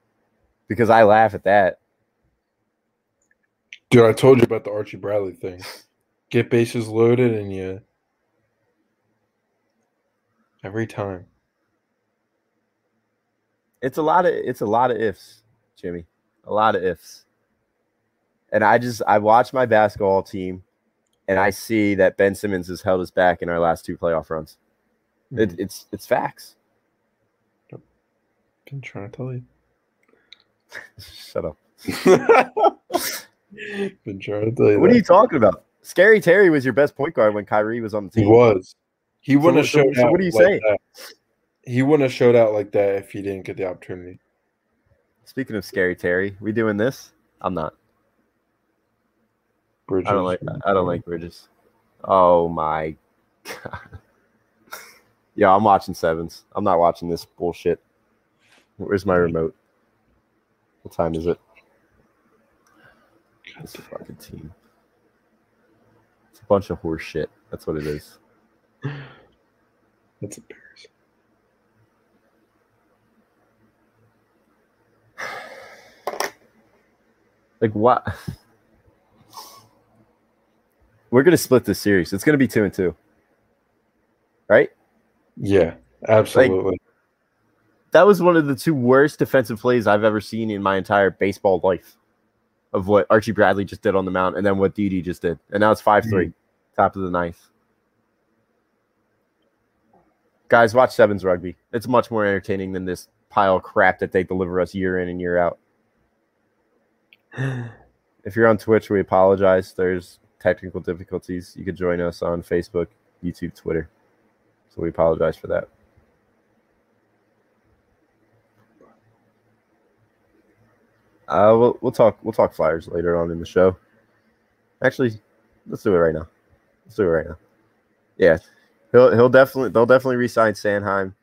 Because I laugh at that. Dude, I told you about the Archie Bradley thing. Get bases loaded and you every time. It's a lot of it's a lot of ifs, Jimmy. A lot of ifs. And I just I watch my basketball team, and I see that Ben Simmons has held us back in our last two playoff runs. It, hmm. it's it's facts. Been trying to tell you. Shut up. Been trying to tell you. What are you talking about? Scary Terry was your best point guard when Kyrie was on the team. He was. He wouldn't have showed so out. what are you like saying? that. He wouldn't have showed out like that if he didn't get the opportunity. Speaking of Scary Terry, we doing this? I'm not. Bridges. I don't like. I don't like Bridges. Oh my god. yeah, I'm watching sevens. I'm not watching this bullshit. Where's my remote? What time is it? This fucking team. It's a bunch of horse shit. That's what it is. That's embarrassing. Like what? We're gonna split this series. It's gonna be two and two. Right? Yeah, absolutely. That was one of the two worst defensive plays I've ever seen in my entire baseball life. Of what Archie Bradley just did on the mound, and then what Didi just did, and now it's five three, mm-hmm. top of the ninth. Guys, watch sevens rugby. It's much more entertaining than this pile of crap that they deliver us year in and year out. If you're on Twitch, we apologize. There's technical difficulties. You could join us on Facebook, YouTube, Twitter. So we apologize for that. Uh, we'll we'll talk we'll talk Flyers later on in the show. Actually, let's do it right now. Let's do it right now. Yeah, he'll he'll definitely they'll definitely resign Sanheim.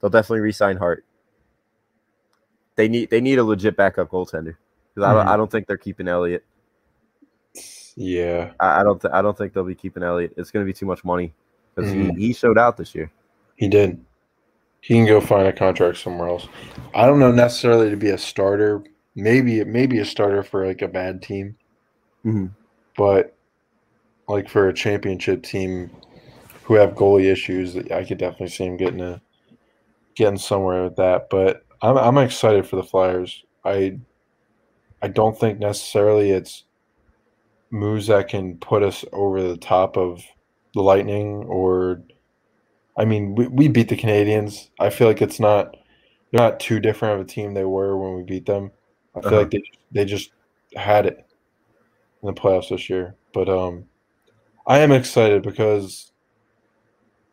They'll definitely resign Hart. They need they need a legit backup goaltender because I don't Mhm. I don't think they're keeping Elliott. yeah, I, I don't th- I don't think they'll be keeping Elliott. It's going to be too much money because Mhm. he, he showed out this year. he did. He can go find a contract somewhere else. I don't know necessarily to be a starter. Maybe maybe a starter for like a bad team, Mhm. but like for a championship team who have goalie issues, I could definitely see him getting a getting somewhere with that. But I'm I'm excited for the Flyers. I I don't think necessarily it's moves that can put us over the top of the Lightning or I mean, we, we beat the Canadiens. I feel like it's not they're not too different of a team they were when we beat them. I feel Uh-huh. like they they just had it in the playoffs this year. But um, I am excited because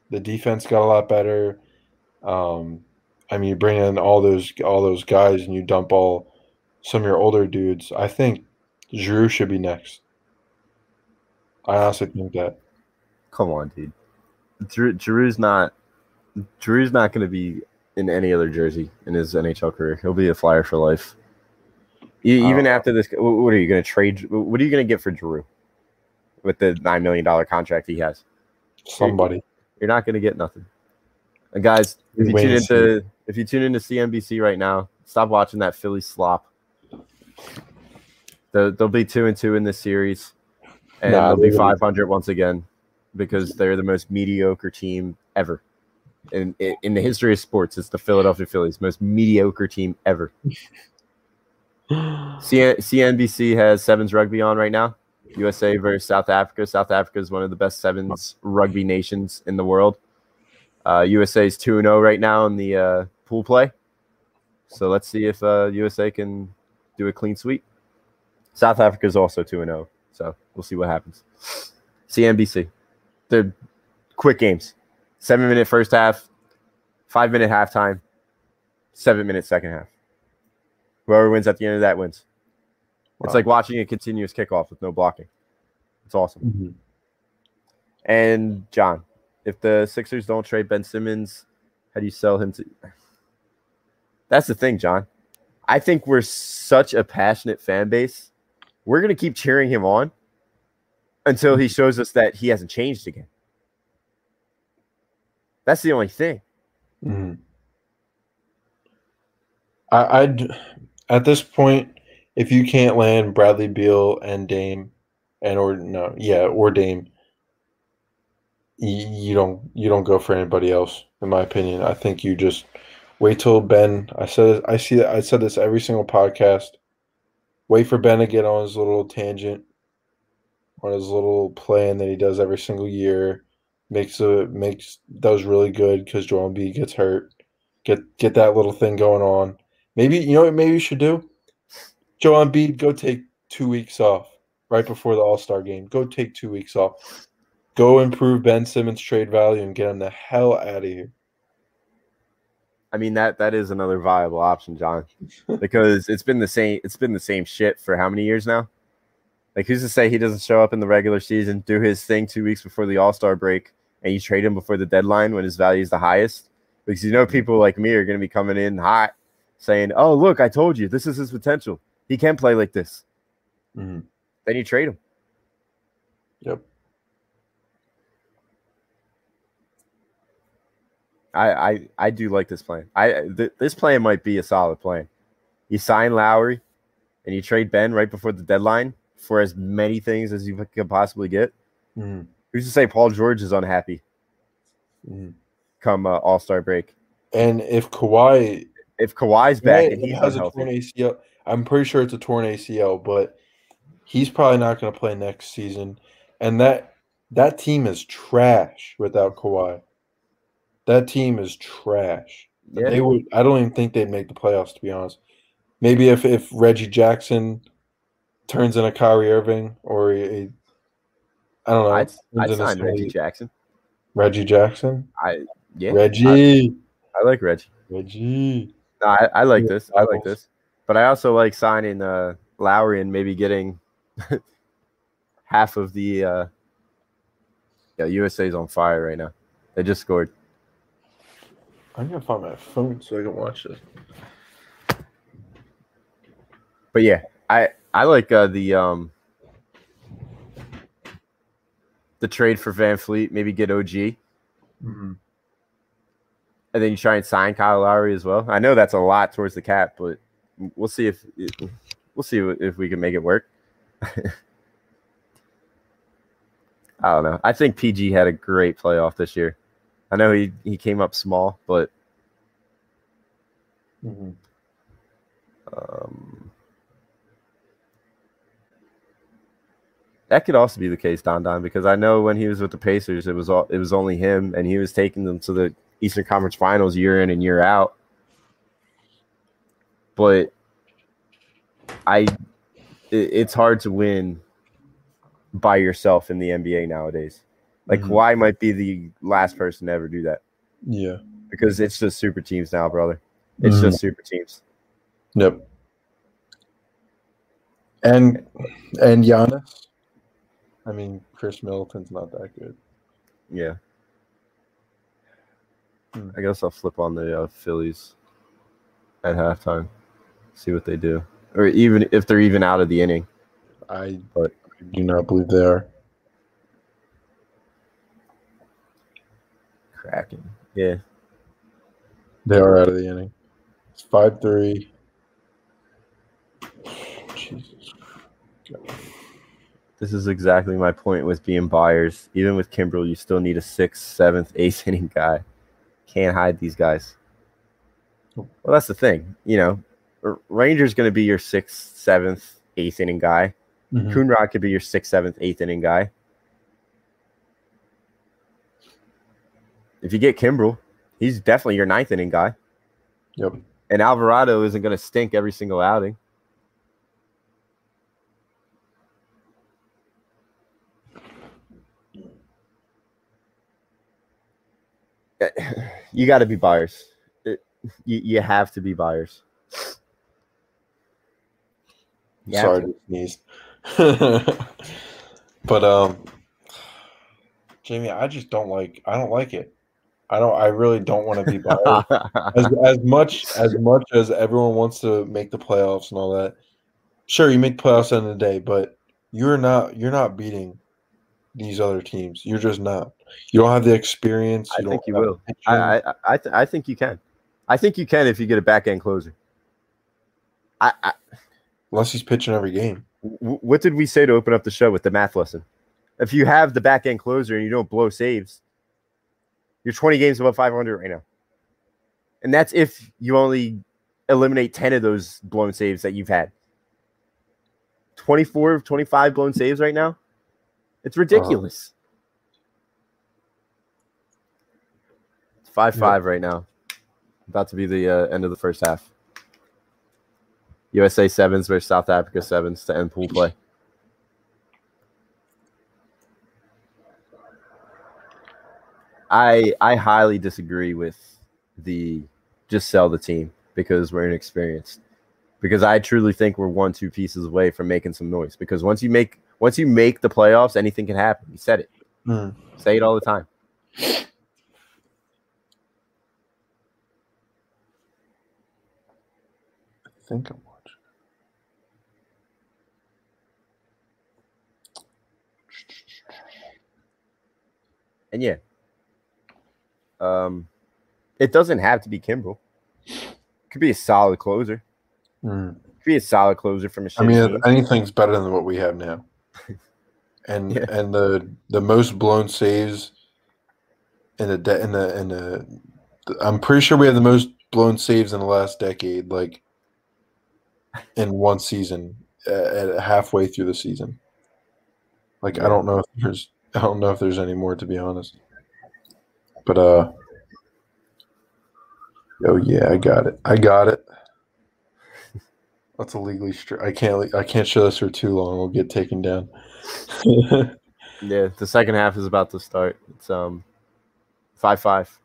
the defense got a lot better. Um, I mean, you bring in all those all those guys and you dump all some of your older dudes. I think Drew should be next. I honestly think that. Come on, dude. Drew, Drew's not. Drew's not going to be in any other jersey in his NHL career. He'll be a flyer for life. Even after this, what are you going to trade? What are you going to get for Drew with the nine million dollar contract he has? Somebody. You're not going to get nothing. And guys, if you tune into if you tune into CNBC right now, stop watching that Philly slop. They'll, they'll be two and two in this series, and Nah, they'll be 500 once again because they're the most mediocre team ever. In, in the history of sports, it's the Philadelphia Phillies, most mediocre team ever. CN, CNBC has sevens rugby on right now. USA versus South Africa. South Africa is one of the best sevens rugby nations in the world. Uh, USA is 2 0 right now in the uh, pool play. So let's see if uh, USA can do a clean sweep. South Africa is also 2 0. So we'll see what happens. CNBC. They're quick games. Seven minute first half, five minute halftime, seven minute second half. Whoever wins at the end of that wins. It's like watching a continuous kickoff with no blocking. It's awesome. Mhm. And John, if the Sixers don't trade Ben Simmons, how do you sell him to? That's the thing, John. I think we're such a passionate fan base. We're gonna keep cheering him on until he shows us that he hasn't changed again. That's the only thing. Mhm. I, I'd at this point, if you can't land Bradley Beal and Dame, and or no, yeah, or Dame, you don't you don't go for anybody else. In my opinion, I think you just wait till Ben. I said I see I said this every single podcast. Wait for Ben to get on his little tangent, on his little plan that he does every single year. Makes a makes does really good because Joel B gets hurt. Get get that little thing going on. Maybe you know what maybe you should do? Joel Embiid, go take two weeks off right before the All Star game. Go take two weeks off. Go improve Ben Simmons' trade value and get him the hell out of here. I mean that that is another viable option, John, because it's been the same. It's been the same shit for how many years now? Like, who's to say he doesn't show up in the regular season, do his thing two weeks before the All Star break, and you trade him before the deadline when his value is the highest? Because you know people like me are going to be coming in hot, saying, "Oh, look, I told you, this is his potential. He can play like this." Mhm. Then you trade him. Yep. I I, I do like this plan. I th- this plan might be a solid plan. You sign Lowry, and you trade Ben right before the deadline for as many things as you could possibly get. Mhm. Who's to say Paul George is unhappy Mhm. come uh, All Star break? And if Kawhi If Kawhi's back and he's has a torn ACL, I'm pretty sure it's a torn ACL, but he's probably not going to play next season. And that that team is trash without Kawhi. That team is trash. yeah, They would. I don't even think they'd make the playoffs. To be honest, maybe if if Reggie Jackson turns into Kyrie Irving or a, I don't know, I'd, I'd sign Reggie Jackson. Reggie Jackson, I yeah, Reggie, I like Reggie. Reggie. No, I, I like Yeah, this. I like this. But I also like signing uh, Lowry and maybe getting half of the. Uh, yeah, USA's on fire right now. They just scored. I'm gonna find my phone so I can watch this. But yeah, I I like uh, the um the trade for VanVleet. Maybe get OG, and Mhm. then you try and sign Kyle Lowry as well. I know that's a lot towards the cap, but we'll see if we'll see if we can make it work. I don't know. I think PG had a great playoff this year. I know he, he came up small, but Mhm. um, that could also be the case, Don Don, because I know when he was with the Pacers, it was all it was only him, and he was taking them to the Eastern Conference Finals year in and year out. But I, it, it's hard to win by yourself in the NBA nowadays. Like Mhm. Kawhi might be the last person to ever do that Yeah. because it's just super teams now, brother. It's Mhm. just super teams. Yep. And and Giannis. I mean, Khris Middleton's not that good. Yeah. Hmm. I guess I'll flip on the uh, Phillies at halftime, see what they do, or even if they're even out of the inning. I But- I do not believe they are. Cracking. Yeah. They are out of the inning. It's five three. Jesus. This is exactly my point with being buyers. Even with Kimbrel, you still need a sixth, seventh, eighth inning guy. Can't hide these guys. Well, that's the thing. You know, R- Ranger's going to be your sixth, seventh, eighth inning guy. Mhm. Coonrod could be your sixth, seventh, eighth inning guy. If you get Kimbrel, he's definitely your ninth inning guy. Yep. And Alvarado isn't going to stink every single outing. You got to be buyers. It- you, you have to be buyers. You have Sorry to. to sneeze. but um Jamie, I just don't like I don't like it. I don't I really don't want to be biased. as as much as much as everyone wants to make the playoffs and all that. Sure, you make playoffs end of the day, but you're not you're not beating these other teams. You're just not. You don't have the experience. I think you will. I I I, th- I think you can. I think you can if you get a back end closer. I, I unless he's pitching every game. w- what did we say to open up the show with the math lesson? If you have the back end closer and you don't blow saves, you're 20 games above 500 right now. And that's if you only eliminate 10 of those blown saves that you've had. 24, of 25 blown saves right now. It's ridiculous. It's 5 5 right now. About to be the uh, end of the first half. USA sevens versus South Africa sevens to end pool play. I I highly disagree with the just sell the team because we're inexperienced. Because I truly think we're one two pieces away from making some noise. Because once you make once you make the playoffs, anything can happen. You said it. Mm. Say it all the time. I think I'm watching. And yeah. Um it doesn't have to be Kimbrel. Could be a solid closer. Mm. Could be a solid closer from a I mean, team. anything's better than what we have now. And Yeah. and the the most blown saves in the de- in the in the I'm pretty sure we have the most blown saves in the last decade, like in one season, at halfway through the season. Like I don't know if there's I don't know if there's any more to be honest. But uh Oh yeah, I got it. I got it. That's illegally str- I can't I can't show this for too long. We'll get taken down. Yeah, the second half is about to start. It's um five five.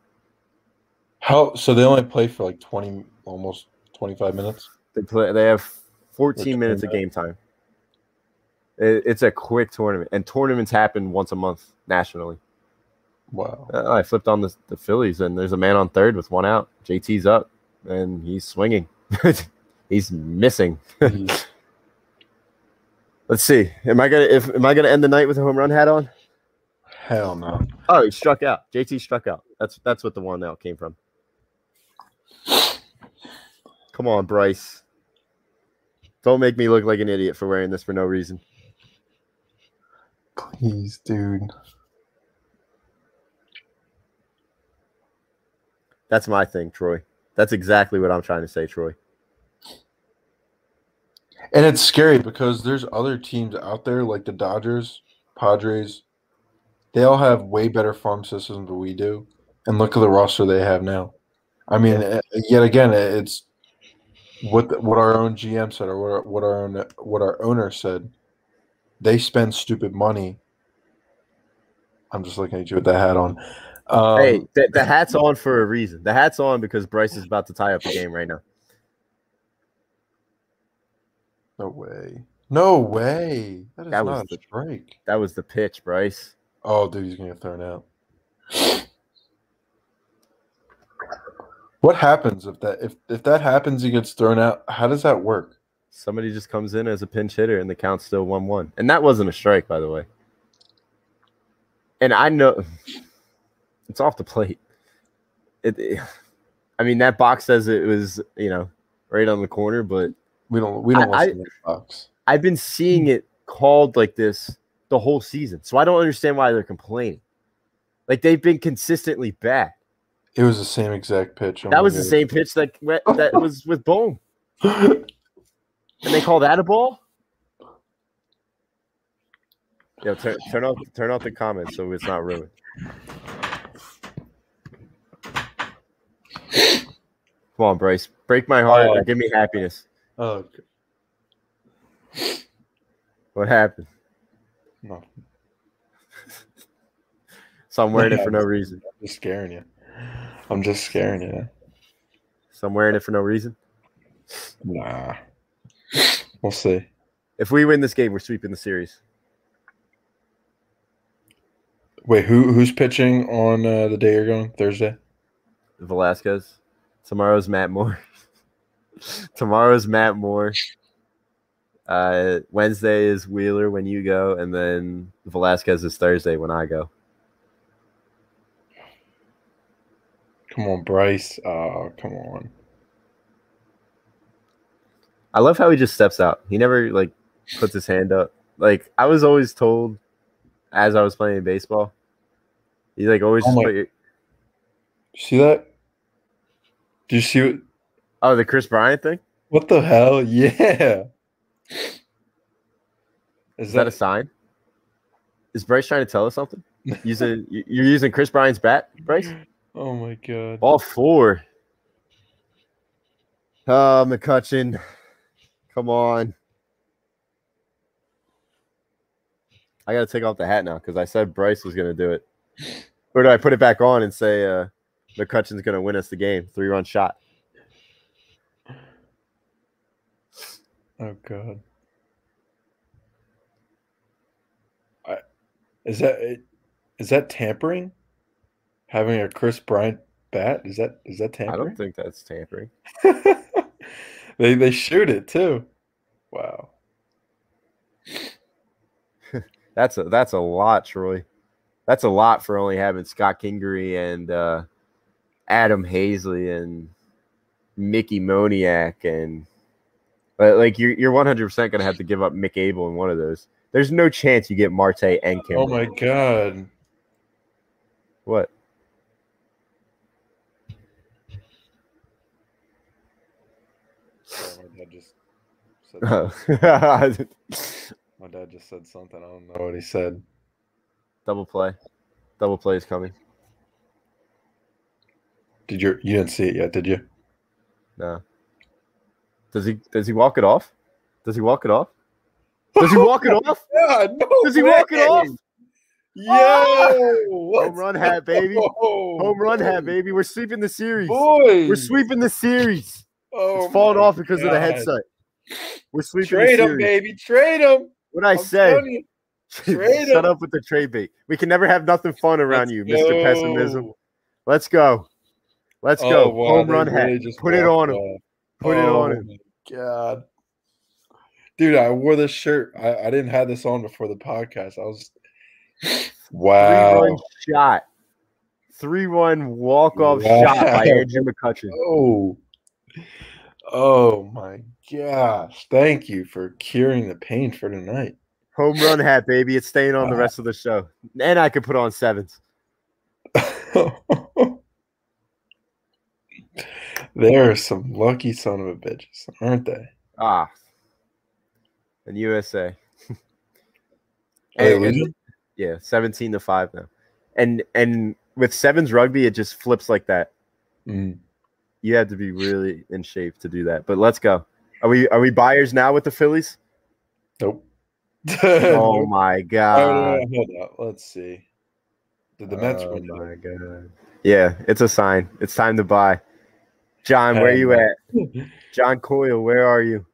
How so they only play for like 20 almost 25 minutes? They play. They have 14 minutes of game time. It, it's a quick tournament, and tournaments happen once a month nationally. Wow. Uh, I flipped on the, the Phillies, and there's a man on third with one out. JT's up, and he's swinging. he's missing. Jeez. Let's see. Am I gonna if am I gonna end the night with a home run hat on? Hell no. Oh, he struck out. JT struck out. That's that's what the one out came from. Come on, Bryce. Don't make me look like an idiot for wearing this for no reason. Please, dude. That's my thing, Troy. That's exactly what I'm trying to say, Troy. And it's scary because there's other teams out there like the Dodgers, Padres. They all have way better farm systems than we do. And look at the roster they have now. I mean, eh, yet again, it's what the- what our own GM said, or what our, what our own what our owner said. They spend stupid money. I'm just looking at you with that hat on. Um, hey, the, the hat's on for a reason. The hat's on because Bryce is about to tie up the game right now. no way, no way. That is That was not a the- strike. That was the pitch, Bryce. Oh, dude, he's gonna get thrown out. What happens if that if if that happens? He gets thrown out. How does that work? Somebody just comes in as a pinch hitter and the count's still 1 1. And that wasn't a strike, by the way. And I know it's off the plate. It, it- I mean, that box says it was, you know, right on the corner, but We don't we don't I- the box. I've been seeing it called like this the whole season. So I don't understand why they're complaining. Like they've been consistently bad. It was the same exact pitch. Oh That was the same pitch that that was with Bohm. And they call that a ball? Yo, turn, turn off turn off the comments so it's not ruined. Come on, Bryce. Break my heart Oh. or give me happiness. oh, okay. What happened? no, So I'm wearing it for no reason. I'm just scaring you. I'm just scaring you. So I'm wearing it for no reason. Nah, we'll see. If we win this game, we're sweeping the series. Wait, who who's pitching on uh, the day you're going Thursday? Velasquez. Tomorrow's Matt Moore. Tomorrow's Matt Moore. Uh, Wednesday is Wheeler when you go, and then Velasquez is Thursday when I go. Come on, Bryce. Oh, come on. I love how he just steps out. He never like puts his hand up. Like I was always told as I was playing baseball, he like always Oh my- put your, See that? Do you see what? oh the Kris Bryant thing. What the hell? Yeah. Is that a sign? Is Bryce trying to tell us something? Using you- you're using Kris Bryant's bat, Bryce? Oh my god. All four. Oh, McCutchen. Come on. I got to take off the hat now because I said Bryce was going to do it. Or do I put it back on and say uh, McCutchen's going to win us the game? Three run shot. Oh god. I, is that is that tampering? Having a Kris Bryant bat is that is that tampering? I don't think that's tampering. they they shoot it too. Wow. That's a that's a lot, Troy. That's a lot for only having Scott Kingery and uh, Adam Haseley and Mickey Moniak and but like you're you're 100 percent gonna have to give up Mick Abel in one of those. There's no chance you get Marte and Kimbrel. Oh my god. What? Oh, my dad just said oh. Double my dad just said something. I don't know what he said. Double play. Double play is coming. Did you you didn't see it yet, did you? No. Does he does he walk it off? Does he walk it off? Does he oh walk it off? Yeah, no Does he walk it off? Yo, ah! Home run hat, baby. Home run hat, baby. We're sweeping the series. Boy, We're sweeping the series. Oh it's falling off because of the headset. We're sweeping Trade him, baby. Trade him. What I I'm say? Trade Shut up with the trade bait. We can never have nothing fun around Let's you, Mr. Pessimism. Let's go. Let's Oh, go. wow, Home run really hat. Put it on him. off. Put it on Oh him. God. Dude, I wore this shirt. I, I didn't have this on before the podcast. I was Three wow. run shot. Three run walk off Wow. shot by Andrew McCutchen. Oh, oh my gosh! Thank you for curing the pain for tonight. Home run hat, baby. It's staying on the rest of the show. And I could put on sevens. there are some lucky son of a bitches, aren't they? Ah. and USA. And- and- yeah, seventeen to five now, and and with sevens rugby, it just flips like that. Mm. You have to be really in shape to do that. But let's go. Are we are we buyers now with the Phillies? Nope. Oh my Oh, god! hold up. Let's see. Did the Mets oh win? my god! Yeah, it's a sign. It's time to buy. John, where you at? John Coyle, where are you?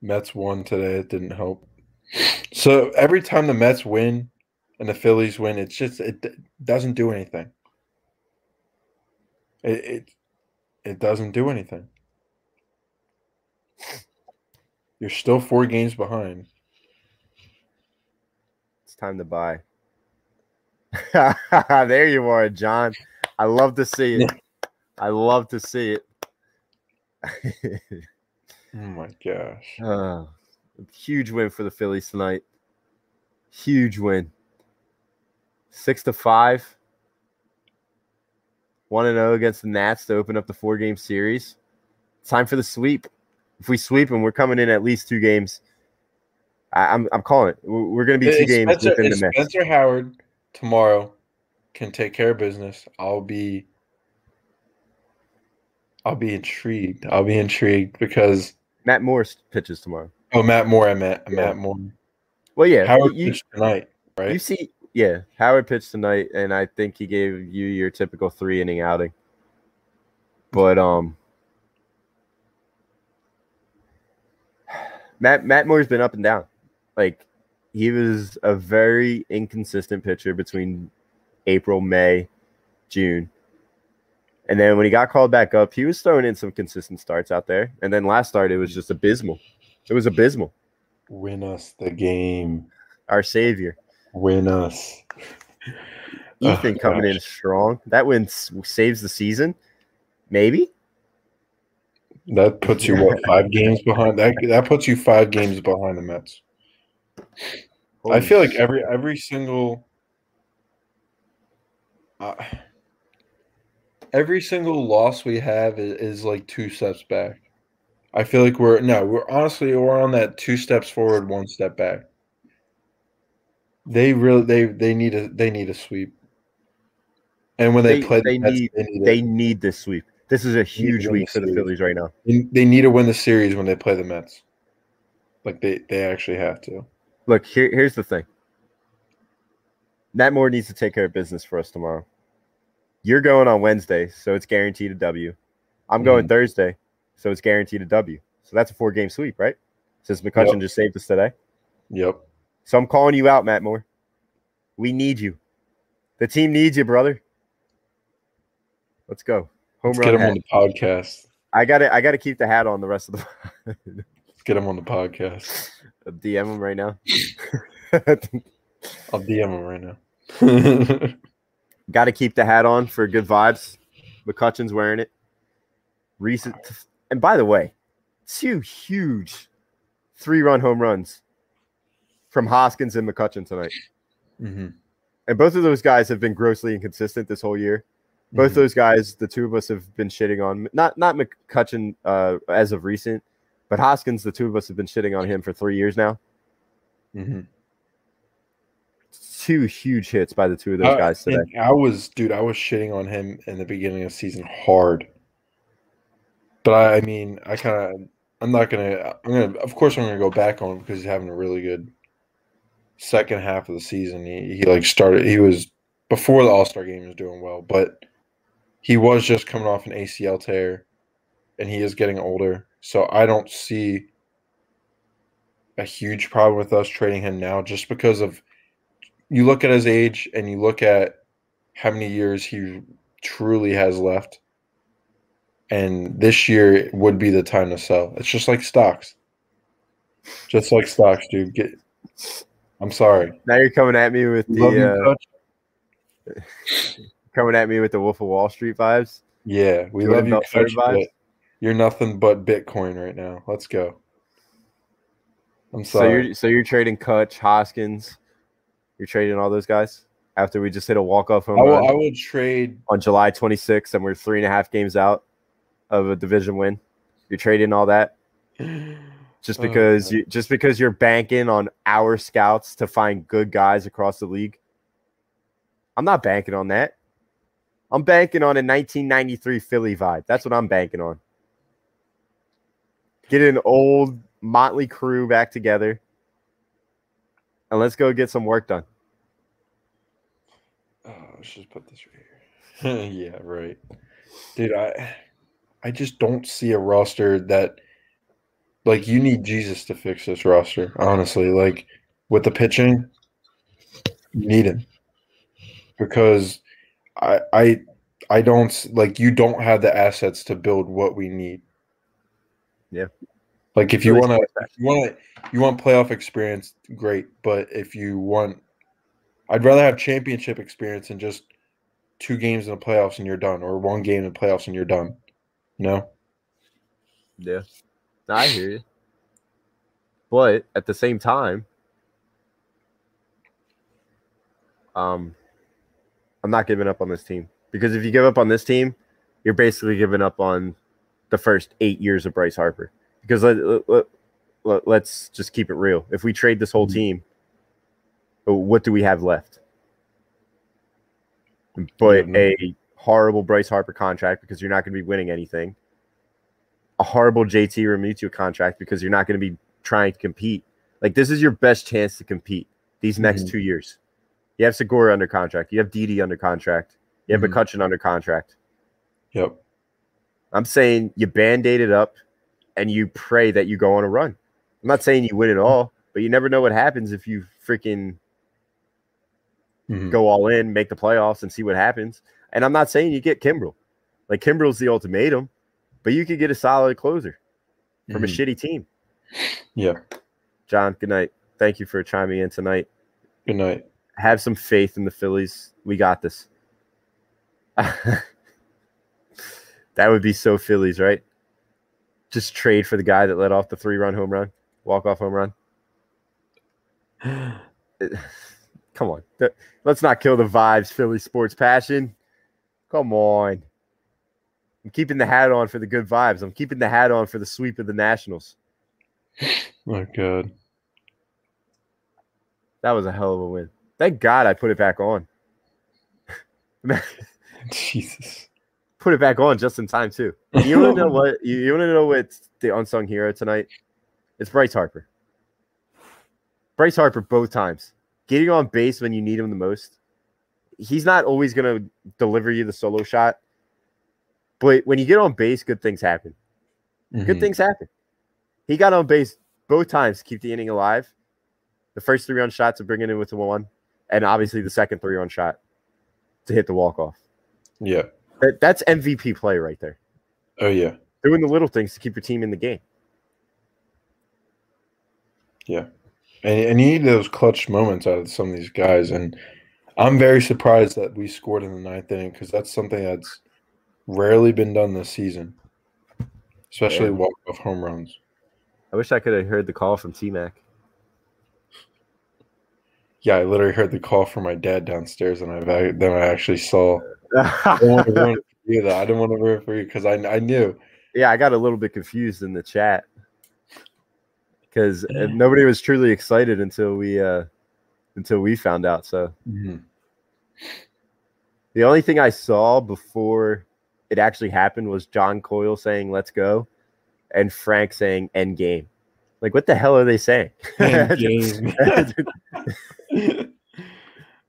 Mets won today. It didn't help. So every time the Mets win and the Phillies win, it's just it doesn't do anything. It it, it doesn't do anything. You're still four games behind. It's time to buy. there you are, John. I love to see it. I love to see it. Oh my gosh. Uh, huge win for the Phillies tonight. Huge win. Six to five. One and zero against the Nats to open up the four game series. Time for the sweep. If we sweep and we're coming in at least two games, I, I'm I'm calling it. We're, going to be two games Spencer, within the mix. Spencer Howard tomorrow can take care of business, I'll be I'll be intrigued. I'll be intrigued because Matt Morris pitches tomorrow. oh Matt Moore, I meant Yeah. Matt Moore. Well, yeah, Howard you, pitched tonight, right? You see, yeah, Howard pitched tonight, and I think he gave you your typical three inning outing. But um, Matt Matt Moore's been up and down. Like he was a very inconsistent pitcher between April, May, June. And then when he got called back up, he was throwing in some consistent starts out there. And then last start, it was just abysmal. It was abysmal. Win us the game. Our savior. Win us. Oh, Ethan coming in strong. That win saves the season. Maybe. That puts you what five games behind? That that puts you five games behind the Mets. I feel like every every single uh, every single loss we have is, is like two steps back. I feel like we're no, we're honestly we're on that two steps forward, one step back. They really they they need a they need a sweep. And when they, They- play the they Mets, need- they need, they it. need this sweep. This is a huge week for the series. Phillies right now. They- they need to win the series when they play the Mets. Like they they actually have to. Look, here, here's the thing. Matt Moore needs to take care of business for us tomorrow. You're going on Wednesday, so it's guaranteed a W. I'm Mm-hmm. going Thursday, so it's guaranteed a W. So that's a four game sweep, right? Since McCutchen Yep. just saved us today. Yep. So I'm calling you out, Matt Moore. We need you. The team needs you, brother. Let's go. Home Let's run. get him hat. on the podcast. I got to I got to keep the hat on the rest of the Let's get him on the podcast. DM him right now. I'll DM him right now. got to keep the hat on for good vibes. McCutchen's wearing it. Recent, and by the way, two huge three-run home runs from Hoskins and McCutchen tonight, hmm and both of those guys have been grossly inconsistent this whole year. Both Mhm. those guys, the two of us have been shitting on not not McCutchen uh, as of recent, but Hoskins. The two of us have been shitting on him for three years now. hmm Two huge hits by the two of those Uh, guys today. I was, dude, I was shitting on him in the beginning of the season hard. But I, I mean, I kind of, I'm not gonna, I'm gonna, of course, I'm gonna go back on him because he's having a really good second half of the season. He, he like started, he was before the All Star game, he was doing well, but he was just coming off an ACL tear, and he is getting older. So I don't see a huge problem with us trading him now, just because of you look at his age and you look at how many years he truly has left. And this year would be the time to sell. It's just like stocks. Just like stocks, dude. Get I'm sorry. Now you're coming at me with the uh, coming at me with the Wolf of Wall Street vibes. Yeah, we love you, Coach? You're nothing but Bitcoin right now. Let's go. I'm So sorry. you're so you're trading Cutch, Hoskins. You're trading all those guys after we just hit a walk off home I will, run I will trade. on July 26th, and we're three and a half games out of a division win. You're trading all that. just Oh, because man. you just because you're banking on our scouts to find good guys across the league. I'm not banking on that. I'm banking on a 1993 Philly vibe. That's what I'm banking on. Get an old motley crew back together, and let's go get some work done. Oh, let's just put this right here. yeah, right. Dude, I I just don't see a roster that like you need Jesus to fix this roster, honestly. Like with the pitching, you need him. Because I I I don't like you don't have the assets to build what we need. Yeah. Like if you want to you want you want playoff experience, great. But if you want, I'd rather have championship experience than just two games in the playoffs and you're done, or one game in the playoffs and you're done. You know? Yeah. No, I hear you. But at the same time, um, I'm not giving up on this team because if you give up on this team, you're basically giving up on the first eight years of Bryce Harper. Because let, let, let, let's just keep it real. If we trade this whole Mhm. team, what do we have left? But a horrible Bryce Harper contract because you're not going to be winning anything a horrible JT Realmuto contract because you're not going to be trying to compete. Like this is your best chance to compete these next Mhm. two years. You have Segura under contract. You have Didi under contract. You have Mhm. McCutchen under contract. Yep. I'm saying you band-aid it up and you pray that you go on a run. I'm not saying you win it all, but you never know what happens if you freaking Mhm. go all in, make the playoffs, and see what happens. And I'm not saying you get Kimbrel. Like Kimbrel's the ultimatum, but you could get a solid closer from a Mhm. shitty team. Yeah. John, good night. Thank you for chiming in tonight. Good night. Have some faith in the Phillies. We got this. that would be so Phillies, right? Just trade for the guy that let off the three run home run, walk off home run. Come on. Let's not kill the vibes, Philly sports passion. Come on. I'm keeping the hat on for the good vibes. I'm keeping the hat on for the sweep of the Nationals. My god. That was a hell of a win. Thank God I put it back on. Jesus. Put it back on just in time too. You want to know what? You, you want to know what's the unsung hero tonight? It's Bryce Harper. Bryce Harper both times getting on base when you need him the most. He's not always going to deliver you the solo shot, but when you get on base, good things happen. Good Mhm. things happen. He got on base both times to keep the inning alive. The first three run shot to bring it in with the one, and obviously the second three run shot to hit the walk off. Yeah. That, that's MVP play right there. Oh yeah. Doing the little things to keep your team in the game. Yeah. And, and you need those clutch moments out of some of these guys. And I'm very surprised that we scored in the ninth inning because that's something that's rarely been done this season, especially Yeah. walk off home runs. I wish I could have heard the call from T Mac. Yeah, I literally heard the call from my dad downstairs, and I then I actually saw. I didn't want to ruin it for you, though. I didn't want to ruin it for you because I I knew. yeah, I got a little bit confused in the chat because nobody was truly excited until we uh until we found out. So Mhm. the only thing I saw before it actually happened was John Coyle saying "Let's go" and Frank saying "End game." Like, what the hell are they saying? End game.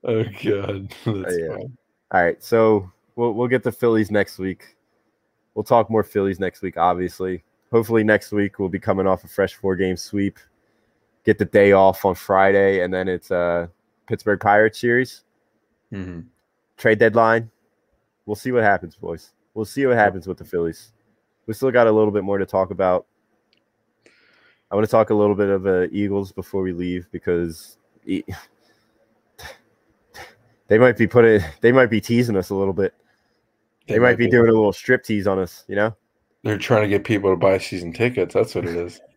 oh god, that's yeah. fine. All right, so we'll we'll get the Phillies next week. We'll talk more Phillies next week, obviously. Hopefully next week we'll be coming off a fresh four game sweep. Get the day off on Friday, and then it's uh Pittsburgh Pirates series Mhm. trade deadline. We'll see what happens, boys. We'll see what happens with the Phillies. We still got a little bit more to talk about. I want to talk a little bit of uh, Eagles before we leave because e- they might be putting, they might be teasing us a little bit. They, might be doing a little strip tease on us, you know. They're trying to get people to buy season tickets. That's what it is.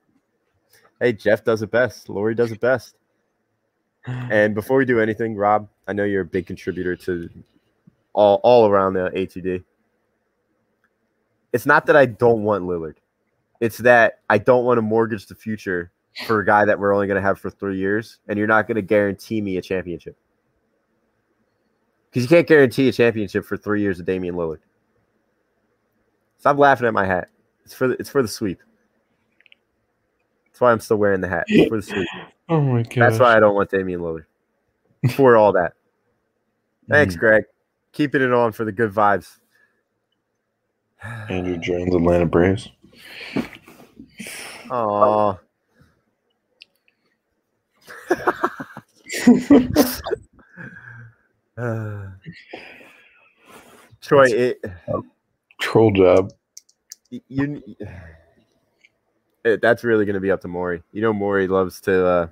Hey, Jeff does it best. Lurie does it best. And before we do anything, Rob, I know you're a big contributor to all all around the ATD. It's not that I don't want Lillard. It's that I don't want to mortgage the future for a guy that we're only going to have for three years, and you're not going to guarantee me a championship because you can't guarantee a championship for three years of Damian Lillard. Stop laughing at my hat. It's for the, it's for the sweep. That's why I'm still wearing the hat. It's for the sweep. Oh my god. That's why I don't want Damian Lillard. For all that. Mm. Thanks, Greg. Keeping it on for the good vibes. Andruw Jones, Atlanta Braves. Aw. Uh, Troy, it, Troll job. you, it, that's really going to be up to Morey. You know, Morey loves to uh,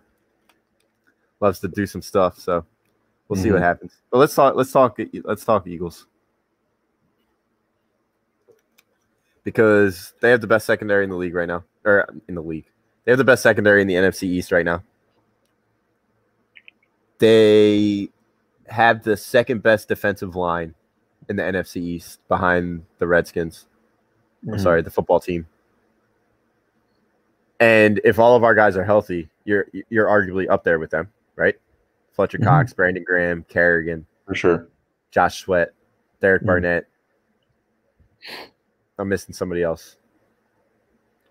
loves to do some stuff. So we'll see what Mhm. happens. But let's talk. Let's talk. Let's talk Eagles because they have the best secondary in the league right now, or in the league. They have the best secondary in the NFC East right now. They have the second best defensive line in the NFC East behind the Redskins. I'm Mhm. sorry, the football team. And if all of our guys are healthy, you're you're arguably up there with them, right? Fletcher Mhm. Cox, Brandon Graham, Kerrigan, For sure. Josh Sweat, Derek Mhm. Barnett. I'm missing somebody else.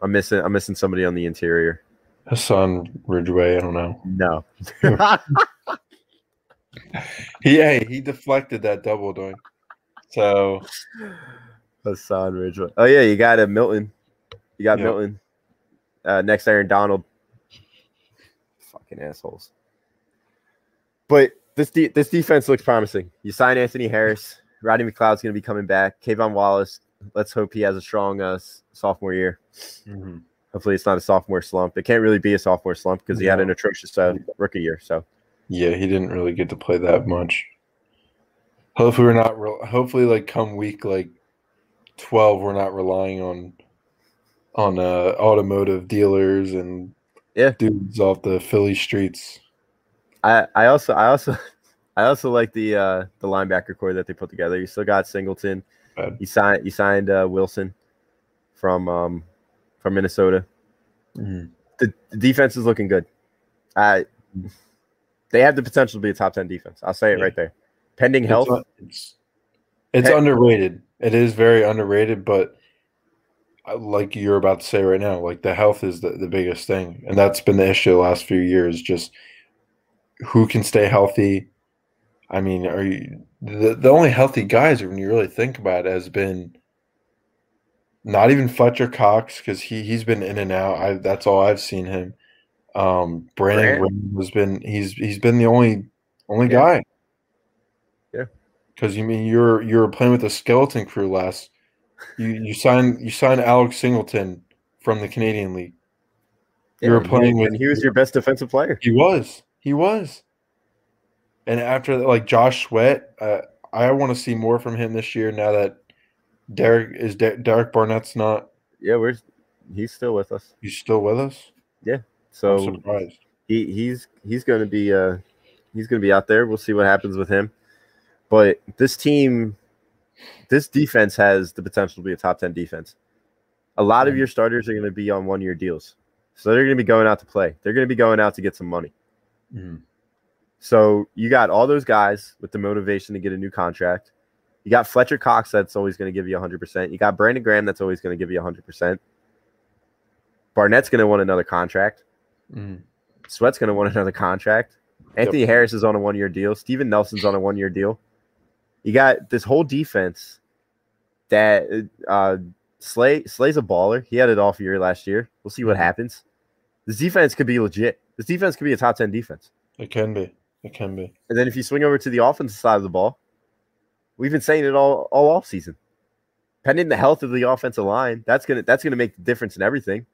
I'm missing I'm missing somebody on the interior. Hassan Ridgeway, I don't know. No. He hey, he deflected that double doink. So Hassan Ridgeway. Oh yeah, you got a Milton. You got Yep. Milton. Uh, next Aaron Donald. Fucking assholes. But this de- this defense looks promising. You sign Anthony Harris. Rodney McLeod's going to be coming back. K'Von Wallace. Let's hope he has a strong uh, sophomore year. Hopefully, it's not a sophomore slump. It can't really be a sophomore slump because he had an atrocious uh, rookie year. So yeah, he didn't really get to play that much. Hopefully we're not re- hopefully like come week like 12 we're not relying on on uh automotive dealers and Yeah. dudes off the Philly streets. I, I also I also I also like the uh, the linebacker core that they put together. You still got Singleton. Bad. You signed you signed uh, Wilson from um, from Minnesota. Mhm. The, the defense is looking good. I they have the potential to be a top ten defense. I'll say it Yeah. right there. Pending health, It's, un- it's, it's Hey. underrated. It is very underrated, but uh, like you're about to say right now, like the health is the, the biggest thing. And that's been the issue the last few years. Just who can stay healthy. I mean, are you the, the only healthy guys when you really think about it has been not even Fletcher Cox because he he's been in and out. I that's all I've seen him. Um, Brandon? Graham has been he's he's been the only only Yeah. guy. Yeah. Because you mean you're you're playing with a skeleton crew last. You you signed you signed Alex Singleton from the Canadian League. You were playing with and he was your best defensive player. he was. He was. And after that, like Josh Sweat, uh, I want to see more from him this year. Now that Derek is De- Derek Barnett's not, Yeah, we're he's still with us. he's still with us. I'm So surprised. he he's he's going to be uh he's going to be out there. We'll see what happens with him. But this team, this defense has the potential to be a top ten defense. A lot of your starters are going to be on one year deals, so they're going to be going out to play. They're going to be going out to get some money. Mhm. So you got all those guys with the motivation to get a new contract. You got Fletcher Cox that's always going to give you 100%. You got Brandon Graham that's always going to give you 100%. Barnett's going to want another contract. Mhm. Sweat's going to want another contract. Anthony Harris is on a one year deal. Steven Nelson's on a one year deal. You got this whole defense that uh, Slay Slay's a baller. He had it off year last year. We'll see what Mhm. happens. This defense could be legit. This defense could be a top 10 defense. It can be. It can be. And then if you swing over to the offensive side of the ball, we've been saying it all all off season. Pending the health of the offensive line, that's gonna that's gonna make the difference in everything.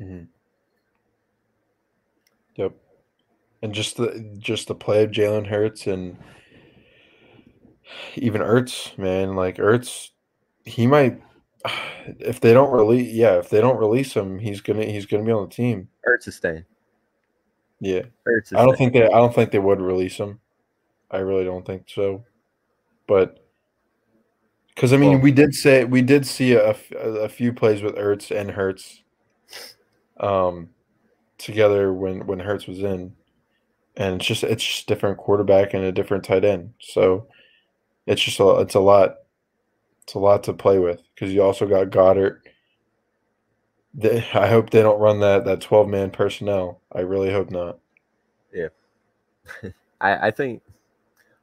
Mhm. Yep. And just the just the play of Jalen Hurts and even Ertz, man, like Ertz, he might if they don't release yeah, if they don't release him, he's gonna he's gonna be on the team. Ertz is staying. Yeah. Ertz I don't staying. think they I don't think they would release him. I really don't think so. But because I mean, Well- we did say we did see a, a few plays with Ertz and Hurts um, together when when Hurts was in, and it's just it's just different quarterback and a different tight end. So it's just a it's a lot it's a lot to play with because you also got Goedert. They, I hope they don't run that that twelve man personnel. I really hope not. Yeah, I, I think.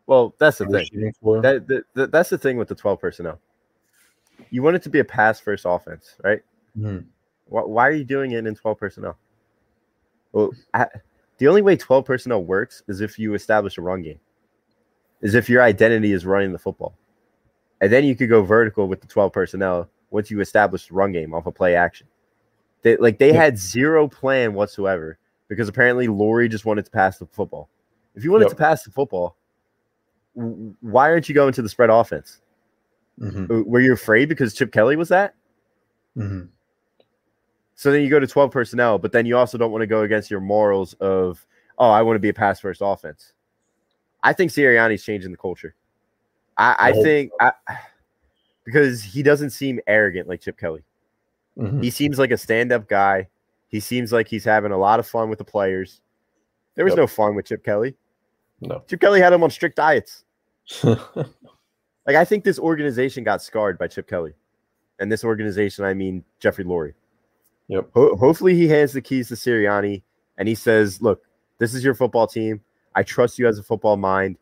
Well, that's the thing. That, that, that- that's the thing with the twelve personnel. You want it to be a pass first offense, right? Mhm. Why, why are you doing it in twelve personnel? Well, I, the only way twelve personnel works is if you establish a run game. Is if your identity is running the football, and then you could go vertical with the twelve personnel once you establish the run game off a play action. They like they Yeah. had zero plan whatsoever because apparently Lurie just wanted to pass the football. If you wanted Yep. to pass the football, why aren't you going to the spread offense? Mhm. Uh, Were you afraid because Chip Kelly was that? Mhm. So then you go to 12 personnel, but then you also don't want to go against your morals of, oh, I want to be a pass first offense. I think Sirianni's changing the culture. I, I I think I, because he doesn't seem arrogant like Chip Kelly. Mhm. He seems like a stand up guy. He seems like he's having a lot of fun with the players. There was Yep. no fun with Chip Kelly. No. Chip Kelly had him on strict diets. Like I think this organization got scarred by Chip Kelly, and this organization, I mean Jeffrey Lurie. Yep. Ho- hopefully, he hands the keys to Sirianni, and he says, "Look, this is your football team. I trust you as a football mind.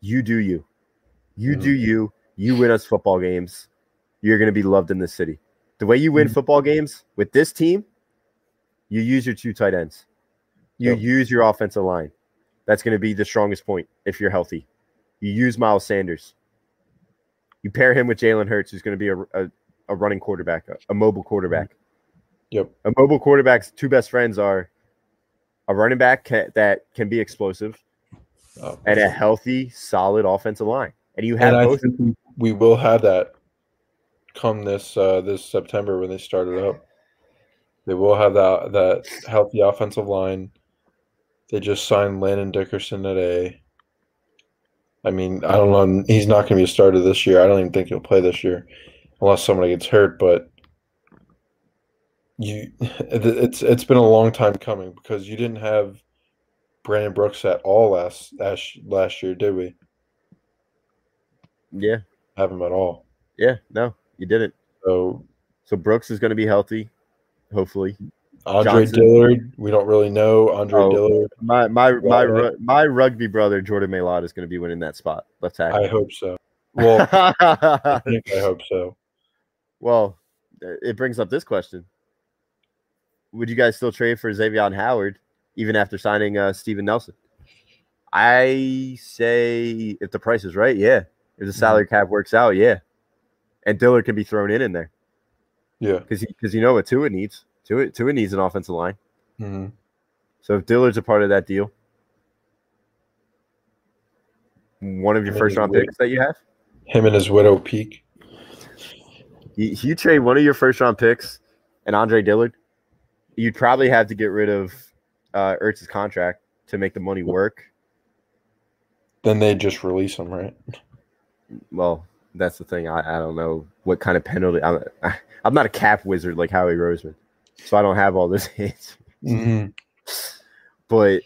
You do you. You do you. You win us football games. You're going to be loved in this city. The way you win Mhm. football games with this team, you use your two tight ends. You Yep. use your offensive line. That's going to be the strongest point if you're healthy. You use Miles Sanders. You pair him with Jalen Hurts, who's going to be a, a, a running quarterback, a, a mobile quarterback. Yep. A mobile quarterback's two best friends are a running back ca- that can be explosive Oh. and a healthy, solid offensive line. And you have and I both. think we, we will have that come this uh, this September when they start it up. They will have that that healthy offensive line. They just signed Landon Dickerson today. I mean, I don't know. He's not going to be a starter this year. I don't even think he'll play this year, unless somebody gets hurt. But you, it's it's been a long time coming because you didn't have Brandon Brooks at all last last last year, did we? Yeah. Have him at all. Yeah. No, you didn't. So So Brooks is going to be healthy, hopefully. Andre Johnson. Dillard, we don't really know Andre Oh. Dillard. My my my my rugby brother Jordan Mailata is going to be winning that spot. Let's I hope so. Well, I think I hope so. well, it brings up this question: Would you guys still trade for Xavier Howard even after signing uh, Steven Nelson? I say if the price is right, yeah. If the salary cap works out, yeah. And Dillard can be thrown in in there Yeah. because because you know what Tua needs. Tua Tua needs an offensive line. hmm So if Dillard's a part of that deal, one of your mean, first round picks that you have, Him and his widow peak. you, you trade one of your first round picks and Andre Dillard, you'd probably have to get rid of uh, Ertz's contract to make the money work. Then they just release him, right? Well, that's the thing. I, I don't know what kind of penalty. I'm, I, I'm not a cap wizard like Howie Roseman, so I don't have all this hits. hmm But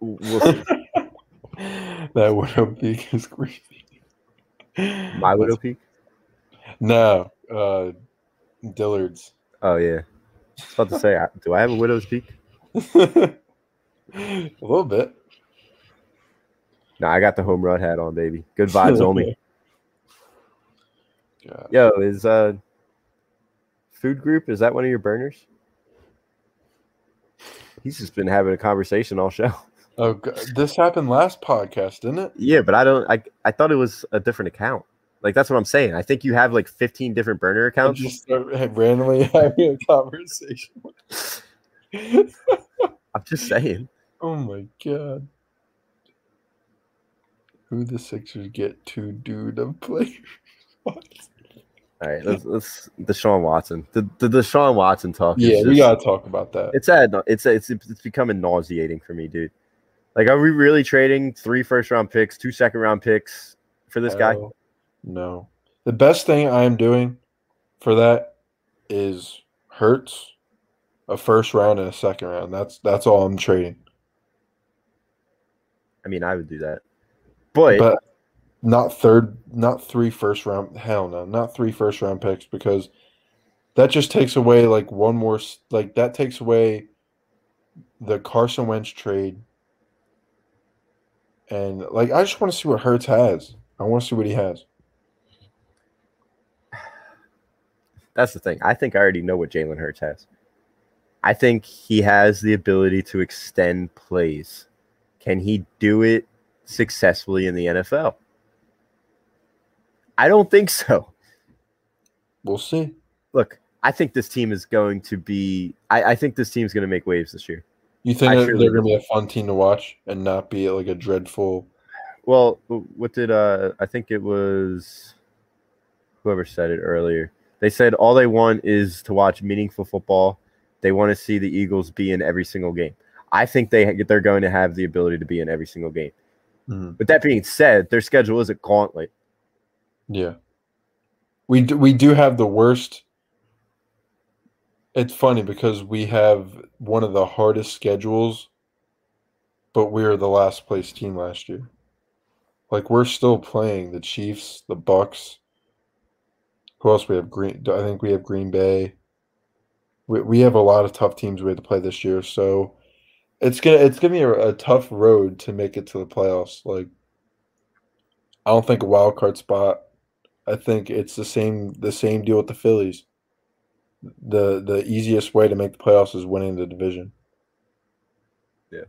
we'll see. that widow peak is creepy. my widow peak. No, uh, Dillard's. Oh yeah, I was about to say, do I have a widow's peak? a little bit. No, I got the home run hat on, baby. Good vibes only. God. Yo, is uh food group, is that one of your burners? He's just been having a conversation all show. Oh, God. this happened last podcast, didn't it? Yeah, but I don't I I thought it was a different account. Like that's what I'm saying. I think you have like 15 different burner accounts. just start randomly having a conversation. I'm just saying. oh my god. Who the Sixers get to do to play? All right, let's let's Deshaun Watson. The the Deshaun Watson talk. Yeah, we gotta talk about that. It's ad, it's it's it's becoming nauseating for me, dude. Like, are we really trading three first round picks, two second round picks for this guy? No. The best thing I am doing for that is Hurts, a first round and a second round. That's that's all I'm trading. I mean, I would do that, but, But not third, not three first round. Hell no, not three first round picks because that just takes away like one more. Like that takes away the Carson Wentz trade, and like I just want to see what Hurts has. I want to see what he has. That's the thing. I think I already know what Jalen Hurts has. I think he has the ability to extend plays. Can he do it successfully in the NFL? I don't think so. We'll see. Look, I think this team is going to be. I, I think this team's going to make waves this year. You think they're going to be a fun team to watch and not be like a dreadful? Well, what did uh I think it was whoever said it earlier. They said all they want is to watch meaningful football. They want to see the Eagles be in every single game. I think they they're going to have the ability to be in every single game. Mhm. But that being said, their schedule is a gauntlet. Yeah, we do, we do have the worst. It's funny because we have one of the hardest schedules, but we were the last place team last year. Like we're still playing the Chiefs, the Bucks. Who else we have? Green. I think we have Green Bay. We we have a lot of tough teams we have to play this year, so it's gonna it's gonna be a, a tough road to make it to the playoffs. Like I don't think a wild card spot. I think it's the same the same deal with the Phillies. The the easiest way to make the playoffs is winning the division. Yeah.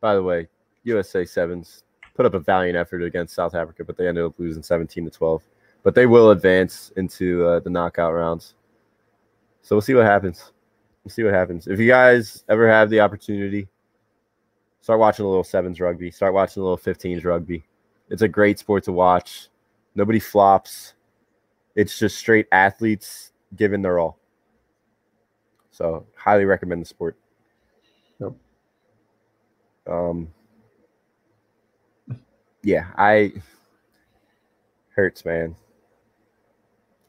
By the way, USA Sevens put up a valiant effort against South Africa, but they ended up losing 17 to 12. But they will advance into uh, the knockout rounds. So we'll see what happens. We'll see what happens. If you guys ever have the opportunity, start watching a little sevens rugby. Start watching a little 15s rugby. It's a great sport to watch. Nobody flops. It's just straight athletes giving their all. So highly recommend the sport. Yep. Um. Yeah, I hurts, man.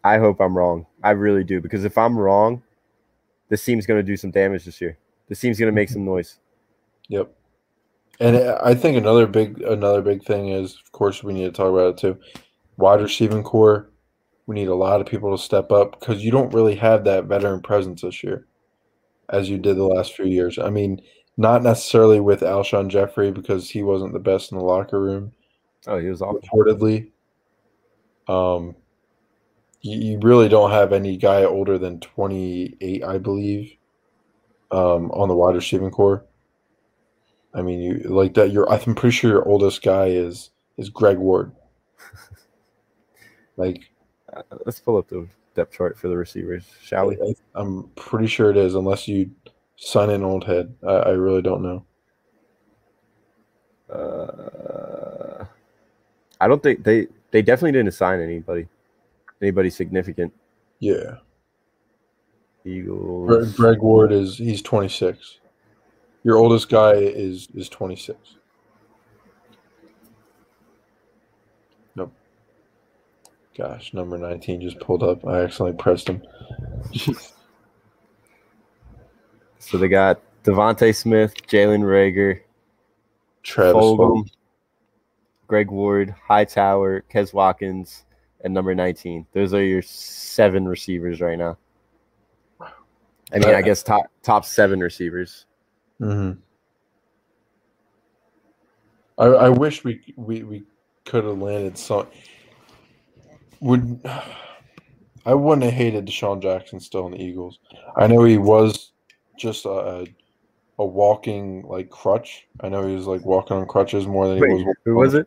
I hope I'm wrong. I really do because if I'm wrong, this team's going to do some damage this year. This team's going to make some noise. Yep. And I think another big another big thing is, of course, we need to talk about it too. Wide receiving core, we need a lot of people to step up because you don't really have that veteran presence this year, as you did the last few years. I mean, not necessarily with Alshon Jeffery because he wasn't the best in the locker room, Oh, he was awful. reportedly. Um, you, you really don't have any guy older than twenty eight, I believe, um, on the wide receiving core. I mean, you like that. You're. I'm pretty sure your oldest guy is is Greg Ward. like, Uh, let's pull up the depth chart for the receivers, shall we? I, I'm pretty sure it is, unless you sign an old head. I, I really don't know. Uh, I don't think they they definitely didn't assign anybody, anybody significant. Yeah, Eagles. Greg, Greg Ward is he's 26. Your oldest guy is is 26. Nope. Gosh, number 19 just pulled up. I accidentally pressed him. So they got DeVonta Smith, Jalen Reagor, Travis Fulgham. Greg Ward, Hightower, Quez Watkins, and number 19. Those are your seven receivers right now. I mean, I guess top top seven receivers. hmm I, I wish we we, we could have landed some. Would I wouldn't have hated DeSean Jackson still in the Eagles. I know he was just a a walking like crutch. I know he was like walking on crutches more than he was. who was it?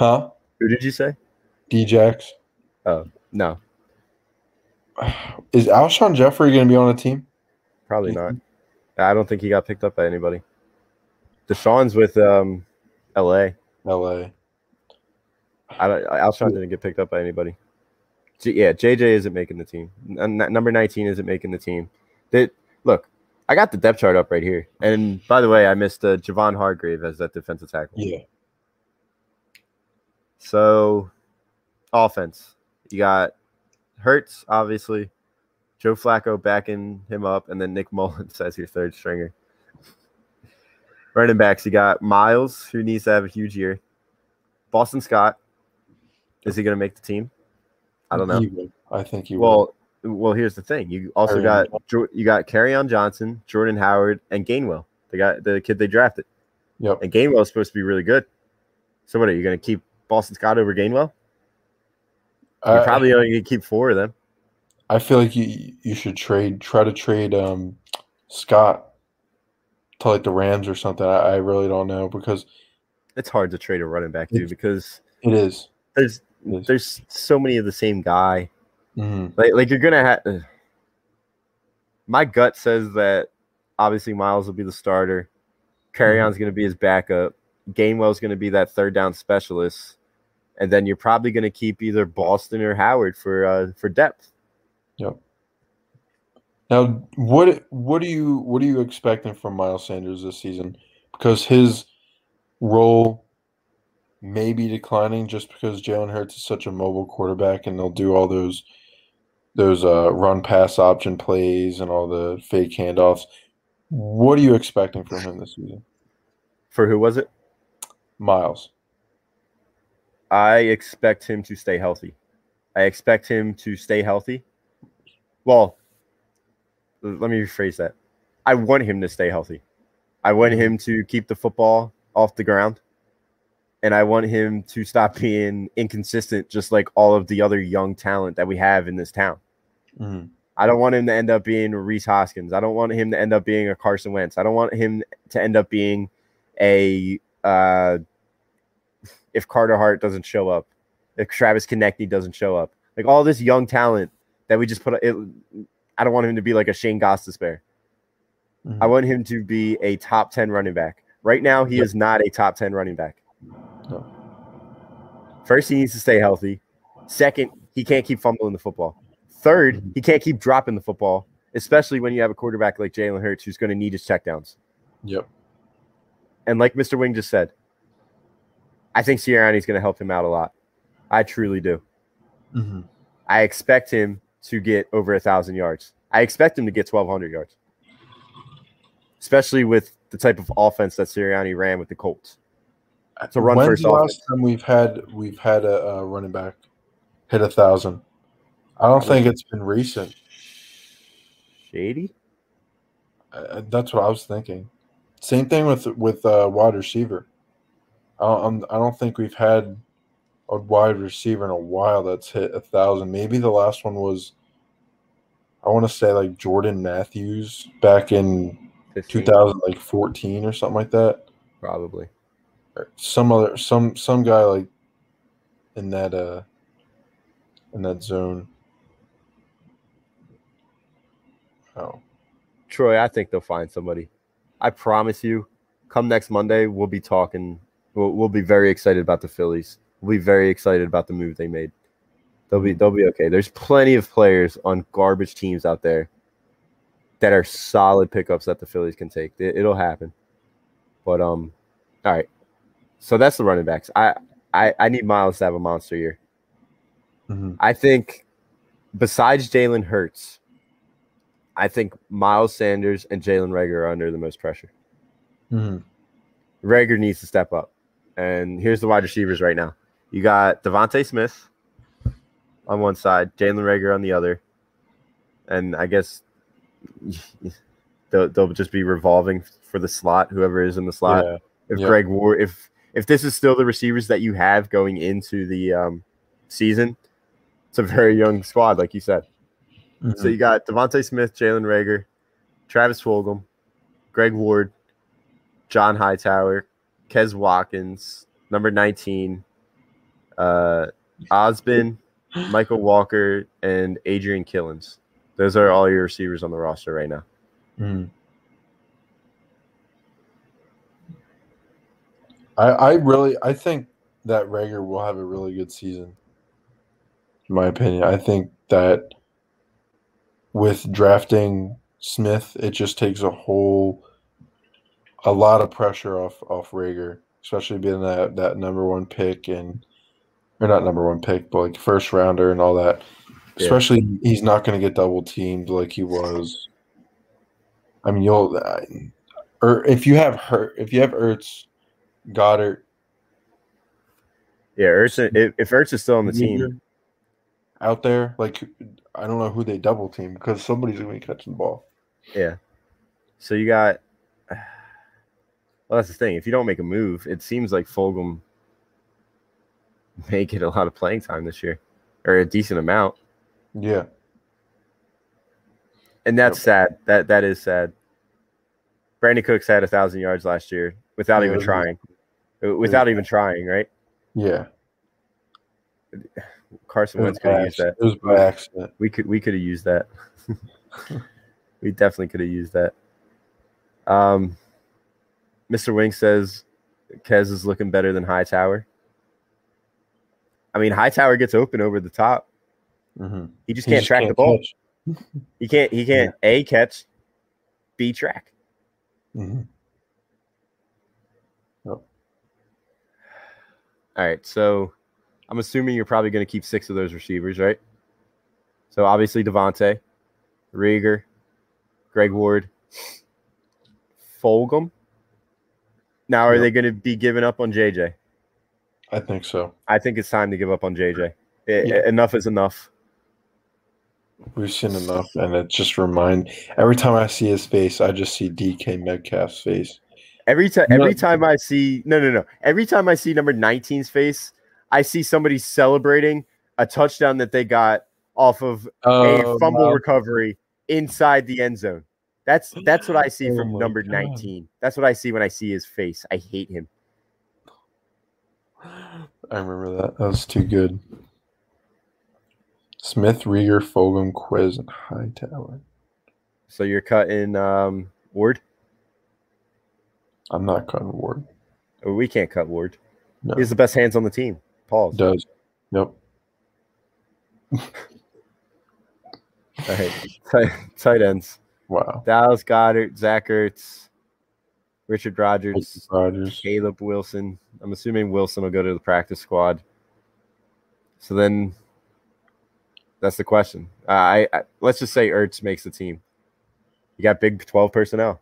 Huh? Who did you say? Djax. No, Is Alshon Jeffery going to be on a team? probably not. I don't think he got picked up by anybody. DeSean's with um, L.A. L.A. I don't, Alshon didn't get picked up by anybody. J- yeah, JJ isn't making the team. N- number 19 isn't making the team. That look, I got the depth chart up right here. And by the way, I missed uh, Javon Hargrave as that defensive tackle. Yeah. So, offense, you got Hurts, obviously. Joe Flacco backing him up, and then Nick Mullens as your third stringer. Running backs, you got Miles, who needs to have a huge year. Boston Scott, is he going to make the team? I don't know. He. I think he will. Well, well, here's the thing. You also Kerryon got Jo- you got on Johnson, Jordan Howard, and Gainwell. They got the kid they drafted, Yep. and Gainwell is supposed to be really good. So what are you going to keep Boston Scott over Gainwell? You're probably only going to keep four of them. I feel like you you should trade try to trade um Scott to like the Rams or something. I, I really don't know because It's hard to trade a running back, dude, because it is. there's It is. there's so many of the same guy. Mhm. Like like you're gonna have. My gut says that obviously Miles will be the starter. Kerryon's gonna be his backup. Gainwell's gonna be that third down specialist, and then you're probably gonna keep either Boston or Howard for uh, for depth. Yep. Now, what what do you what are you expecting from Miles Sanders this season? Because his role may be declining just because Jalen Hurts is such a mobile quarterback, and they'll do all those those uh, run pass option plays and all the fake handoffs. What are you expecting from him this season, For who was it? Miles? I expect him to stay healthy. I expect him to stay healthy. Well, let me rephrase that. I want him to stay healthy. I want him to keep the football off the ground. And I want him to stop being inconsistent, just like all of the other young talent that we have in this town. Mhm. I don't want him to end up being Rhys Hoskins. I don't want him to end up being a Carson Wentz. I don't want him to end up being a uh, if Carter Hart doesn't show up, if Travis Konecny doesn't show up, like all this young talent that we just put. It, I don't want him to be like a Shayne Gostisbehere. Mhm. I want him to be a top ten running back. Right now, he is not a top ten running back. No. First, he needs to stay healthy. Second, he can't keep fumbling the football. Third, he can't keep dropping the football, especially when you have a quarterback like Jalen Hurts who's going to need his checkdowns. Yep. And like Mr. Wing just said, I think Sirianni's going to help him out a lot. I truly do. Mhm. I expect him to get over a thousand yards. I expect him to get twelve hundred yards, especially with the type of offense that Sirianni ran with the Colts. It's a run When's first the last offense. time we've had we've had a, a running back hit a thousand? I don't think it's been recent. Shady. Uh, that's what I was thinking. Same thing with with uh, wide receiver. I don't, I'm- don't think we've had a wide receiver in a while that's hit a thousand. Maybe the last one was, I want to say like Jordan Matthews back in 15, 2000 like 14 or something like that. probably. Or some other some some guy like in that uh in that zone. Oh. Troy, I think they'll find somebody. I promise you. Come next Monday, we'll be talking. We'll, we'll be very excited about the Phillies. We'll be very excited about the move they made. They'll be they'll be okay. There's plenty of players on garbage teams out there that are solid pickups that the Phillies can take. It, it'll happen. But um, all right. So that's the running backs. I I, I need Miles to have a monster year. Mhm. I think besides Jalen Hurts, I think Miles Sanders and Jalen Reagor are under the most pressure. Mhm. Reagor needs to step up. And here's the wide receivers right now. You got DeVonta Smith on one side, Jalen Reagor on the other. And I guess they'll, they'll just be revolving for the slot, whoever is in the slot. Yeah. If Yeah. Greg Ward, if if this is still the receivers that you have going into the um, season, it's a very young squad, like you said. So Mhm. you got DeVonta Smith, Jalen Reagor, Travis Fulgham, Greg Ward, John Hightower, Quez Watkins, number 19, uh, Osbin, Michael Walker, and Adrian Killens. Those are all your receivers on the roster right now. Mhm. I I really I think that Reagor will have a really good season. In my opinion, I think that with drafting Smith, it just takes a whole a lot of pressure off off Reagor, especially being that that number one pick and or not number one pick, but like first rounder and all that. Yeah. Especially he's not going to get double teamed like he was. I mean, you'll uh, or if you have hurt, if you have Ertz, Goedert, Yeah, Ertz, if, if Ertz is still on the team, out there, like I don't know who they double team because somebody's going to be catching the ball. yeah. So you got. Well, that's the thing. If you don't make a move, it seems like Fulgham may get a lot of playing time this year, or a decent amount, Yeah, and that's sad. That that is sad. Brandin Cooks had a thousand yards last year without Yeah, even it was- trying, without even trying. Right? yeah. Carson Wentz could have used that. it was by accident. We could we could have used that. we definitely could have used that. Um, Mr. Wing says Quez is looking better than Hightower. I mean, Hightower gets open over the top. Mm-hmm. He just can't track the ball. He can't. He can't a catch, b track. hmm All right, so I'm assuming you're probably going to keep six of those receivers, right? So obviously DeVonta, Reagor, Greg Ward, Fulgham. Now, are they going to be giving up on JJ? I think so. I think it's time to give up on JJ. Yeah. Enough is enough. We've seen enough, and it just remind every time I see his face, I just see DK Metcalf's face. Every time, every time I see no, no, no. Every time I see number 19's face, I see somebody celebrating a touchdown that they got off of a Oh, fumble wow. recovery inside the end zone. That's that's what I see Oh from my number God. 19. That's what I see when I see his face. I hate him. I remember that. That was too good. Smith, Reagor, Fulgham, Quiz, and Hightower. So you're cutting um, Ward. I'm not cutting Ward. Oh, We can't cut Ward. No, He has the best hands on the team. Paul does. Yep. All right. Tight, tight ends. Wow. Dallas Goedert, Zach Ertz, Richard Rogers, Rodgers. Caleb Wilson. I'm assuming Wilson will go to the practice squad. So then, that's the question. Uh, I, I let's just say Ertz makes the team. You got big 12 personnel,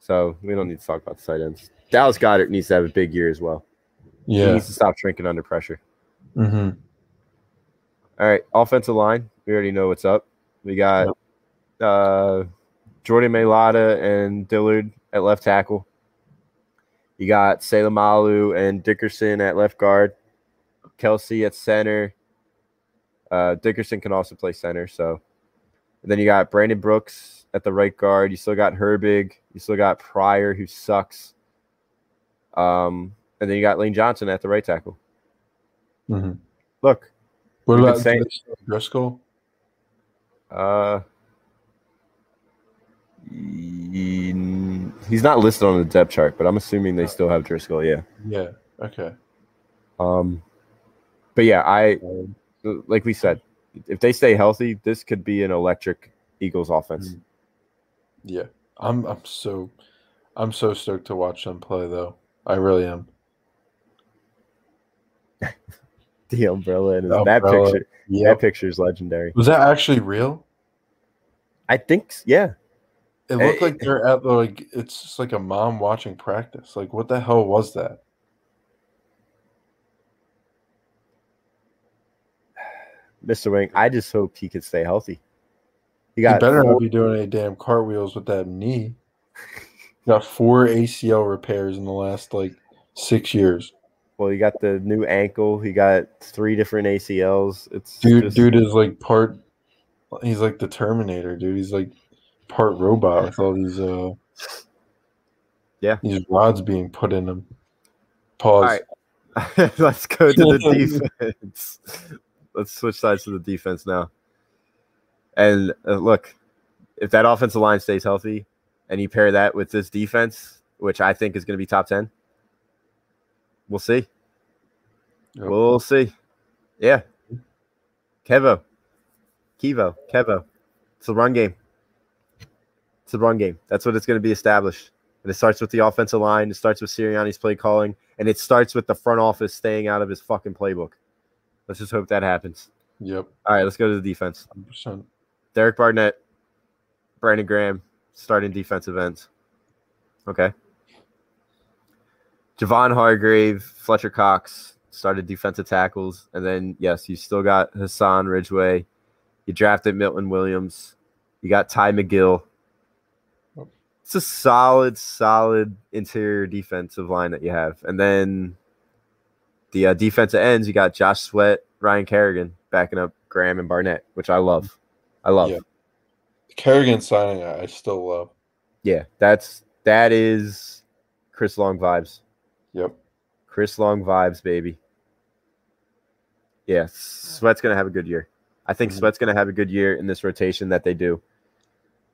so we don't need to talk about the tight ends. Dallas Goedert needs to have a big year as well. Yeah. He needs to stop shrinking under pressure. hmm All right, offensive line. We already know what's up. We got uh, Jordan Mailata and Dillard at left tackle. You got Seumalo and Dickerson at left guard. Kelce at center. Uh, Dickerson can also play center. So and then you got Brandon Brooks at the right guard. You still got Herbig. You still got Pryor, who sucks. Um, and then you got Lane Johnson at the right tackle. hmm Look, What about saying- Driscoll? Uh, he's not listed on the depth chart, but I'm assuming they still have Driscoll. Yeah. Yeah. Okay. Um, but yeah, I like we said, if they stay healthy, this could be an electric Eagles offense. Yeah. I'm. I'm so. I'm so stoked to watch them play, though. I really am. The umbrella and that picture. Yeah. That picture is legendary. Was that actually real? I think. Yeah. It looked like they're at the, like it's just like a mom watching practice. Like what the hell was that? Mr. Wing. I just hope he can stay healthy. He You got better four- not be doing any damn cartwheels with that knee. Got four ACL repairs in the last like six years. well, he got the new ankle. He got three different ACLs. It's Dude, just- dude is like part. He's like the Terminator, dude. He's like part robot with all these uh. Yeah. These rods being put in them. Pause. All right. Let's go to the defense. Let's switch sides to the defense now. And uh, look, if that offensive line stays healthy and you pair that with this defense, which I think is going to be top 10, we'll see. Yep. We'll see. Yeah. Kevo. Kevo. Kevo. It's the run game. It's the run game. That's what it's going to be established. And it starts with the offensive line. It starts with Sirianni's play calling. And it starts with the front office staying out of his fucking playbook. Let's just hope that happens. Yep. All right, let's go to the defense. 100%. Derek Barnett, Brandon Graham, starting defensive ends. Okay. Javon Hargrave, Fletcher Cox started defensive tackles. And then, yes, you still got Hassan Ridgeway. You drafted Milton Williams. You got Ty McGill. It's a solid, solid interior defensive line that you have. And then the uh, defensive ends, you got Josh Sweat, Ryan Kerrigan backing up Graham and Barnett, which I love. I love. Yeah. Kerrigan signing, I I still love. Yeah, that's that is Chris Long vibes. Yep. Chris Long vibes, baby. Yeah, Sweat's gonna have a good year. I think Mhm. Sweat's gonna have a good year in this rotation that they do.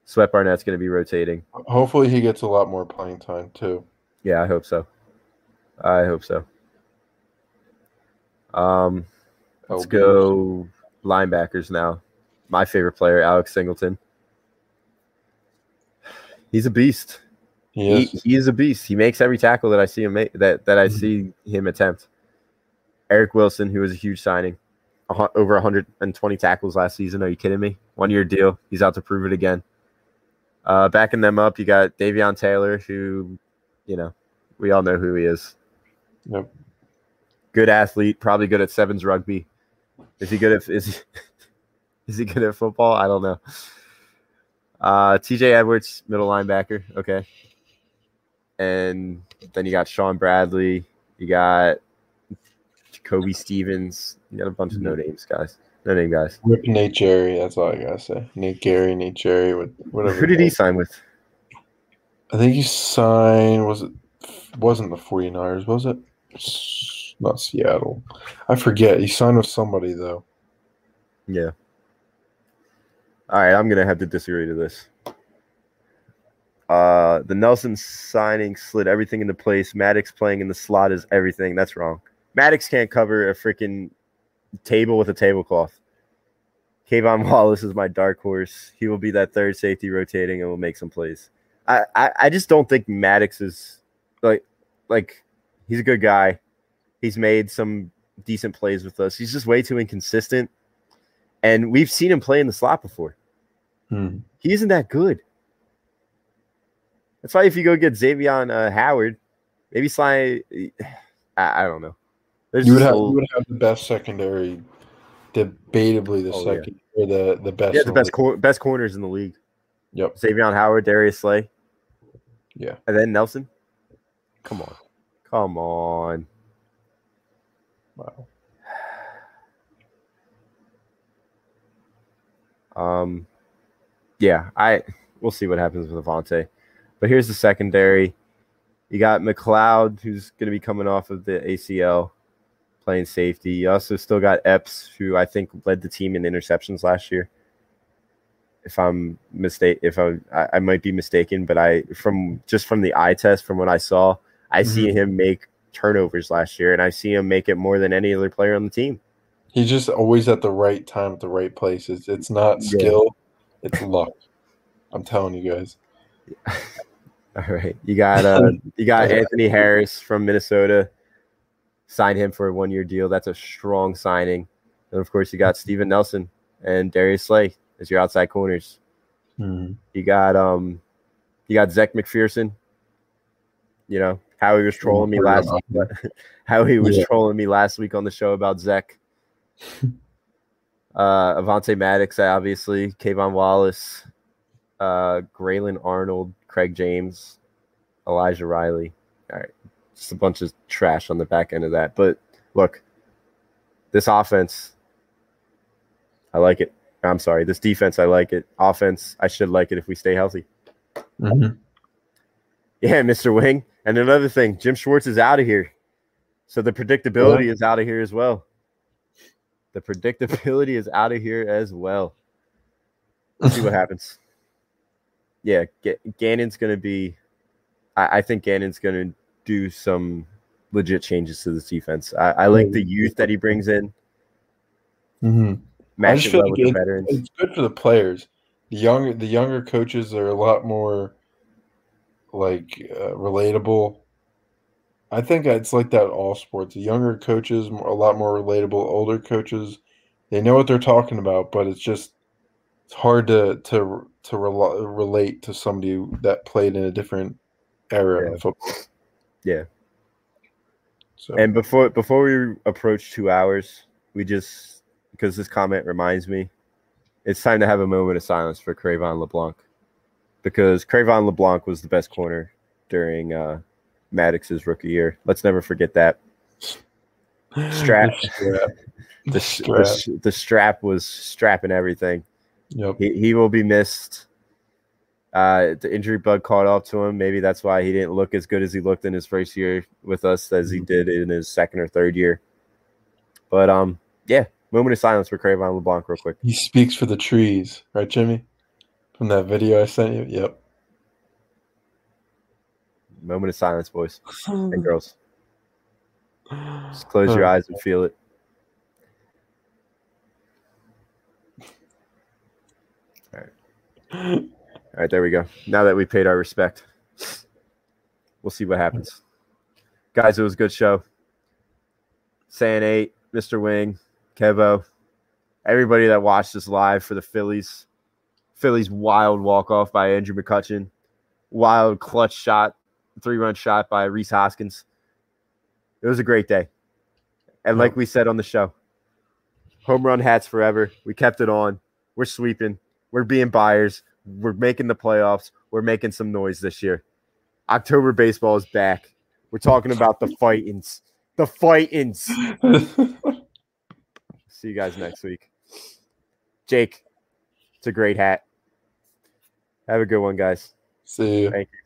Sweat Barnett's gonna be rotating. Hopefully, he gets a lot more playing time too. Yeah, I hope so. I hope so. Um, let's LB. go linebackers now. My favorite player, Alex Singleton. He's a beast. He He, is. he is a beast. He makes every tackle that I see him make that that I see him attempt. Eric Wilson, who was a huge signing, over 120 tackles last season. Are you kidding me? One year deal. He's out to prove it again. Uh, backing them up, you got Davion Taylor, who, you know, we all know who he is. Yep. Good athlete, probably good at sevens rugby. Is he good at is he, is he good at football? I don't know. Uh, TJ Edwards, middle linebacker. Okay. And then you got Sean Bradley. You got Jacoby Stevens. You got a bunch of no names guys. No name guys. Rip Nate Jerry. That's all I gotta say. Nate Gary, Nate Jerry, what- whatever. Who did he sign with? I think he signed. Was it? Wasn't the 49ers? Was it? Not Seattle. I forget. He signed with somebody though. Yeah. All right, I'm gonna have to disagree to this. Uh, the Nelson signing slid everything into place. Maddox playing in the slot is everything. That's wrong. Maddox can't cover a freaking table with a tablecloth. Kayvon Wallace is my dark horse. He will be that third safety rotating and will make some plays. I, I, I just don't think Maddox is like like he's a good guy. He's made some decent plays with us. He's just way too inconsistent. And we've seen him play in the slot before. Hmm. He isn't that good. That's why if you go get Xavier uh, Howard, maybe Sly, I, I don't know. There's You would have a- you would have the best secondary, debatably the Oh, yeah. second or the the best. yeah, the best cor- best corners in the league. Yep. Xavier Howard, Darius Slay, Yeah. and then Nelson. Come on, come on. Wow. Um, yeah, I we'll see what happens with Avonte. But here's the secondary. You got McLeod, who's going to be coming off of the ACL, playing safety. You also still got Epps, who I think led the team in interceptions last year. If I'm mistake, if I, I I might be mistaken, but I from just from the eye test, from what I saw, I see him make turnovers last year, and I see him make it more than any other player on the team. He's just always at the right time at the right place. It's, not Yeah. skill, it's luck. I'm telling you guys. All right. You got uh you got Anthony Harris from Minnesota. Signed him for a one year deal. That's a strong signing. And of course you got Steven Nelson and Darius Slay as your outside corners. Hmm. You got um you got Zech McPhearson. You know, how he was trolling me last week. how he was Yeah. trolling me last week on the show about Zach. Uh Avonte Maddox, obviously, K'Von Wallace, uh Grayland Arnold, Craig James, Elijah Riley. All right. Just a bunch of trash on the back end of that. But look, this offense, I like it. I'm sorry, this defense, I like it. Offense, I should like it if we stay healthy. Mhm. Yeah, Mr. Wing. And another thing, Jim Schwartz is out of here. So the predictability is out of here as well. The predictability is out of here as well. Let's see what happens. Yeah, Ga- Gannon's going to be. I, I think Gannon's going to do some legit changes to this defense. I, I like the youth that he brings in. Mhm. I just feel well like with the it- veterans. it's good for the players. The younger the younger coaches are a lot more like uh, relatable. I think it's like that all sports. The younger coaches more- a lot more relatable. Older coaches they know what they're talking about, but it's just it's hard to to to rel- relate to somebody that played in a different era Yeah. of football. Yeah. So And before before we approach two hours, we just because this comment reminds me, it's time to have a moment of silence for Cre'Von LeBlanc, because Cre'Von LeBlanc was the best corner during uh, Maddox's rookie year. Let's never forget that. strap. The strap. The, sh- the, the strap was strapping everything. Yep. He, he will be missed. Uh, the injury bug caught up to him. Maybe that's why he didn't look as good as he looked in his first year with us as he did in his second or third year. But um, yeah, moment of silence for Cre'Von LeBlanc, real quick. He speaks for the trees, right, Jimmy? From that video I sent you. Yep. Moment of silence, boys and girls. Just close your eyes and feel it. All right, there we go. Now that we paid our respect, we'll see what happens. Guys, it was a good show. San 8, Mr. Wing, Kevo, everybody that watched us live for the Phillies. Phillies wild walk off by Andrew McCutchen. Wild clutch shot, three run shot by Rhys Hoskins. It was a great day. And like we said on the show, home run hats forever. We kept it on. We're sweeping. We're being buyers. We're making the playoffs. We're making some noise this year. October baseball is back. We're talking about the fightings. The fightings. See you guys next week. Jake, it's a great hat. Have a good one, guys. See you. Thank you.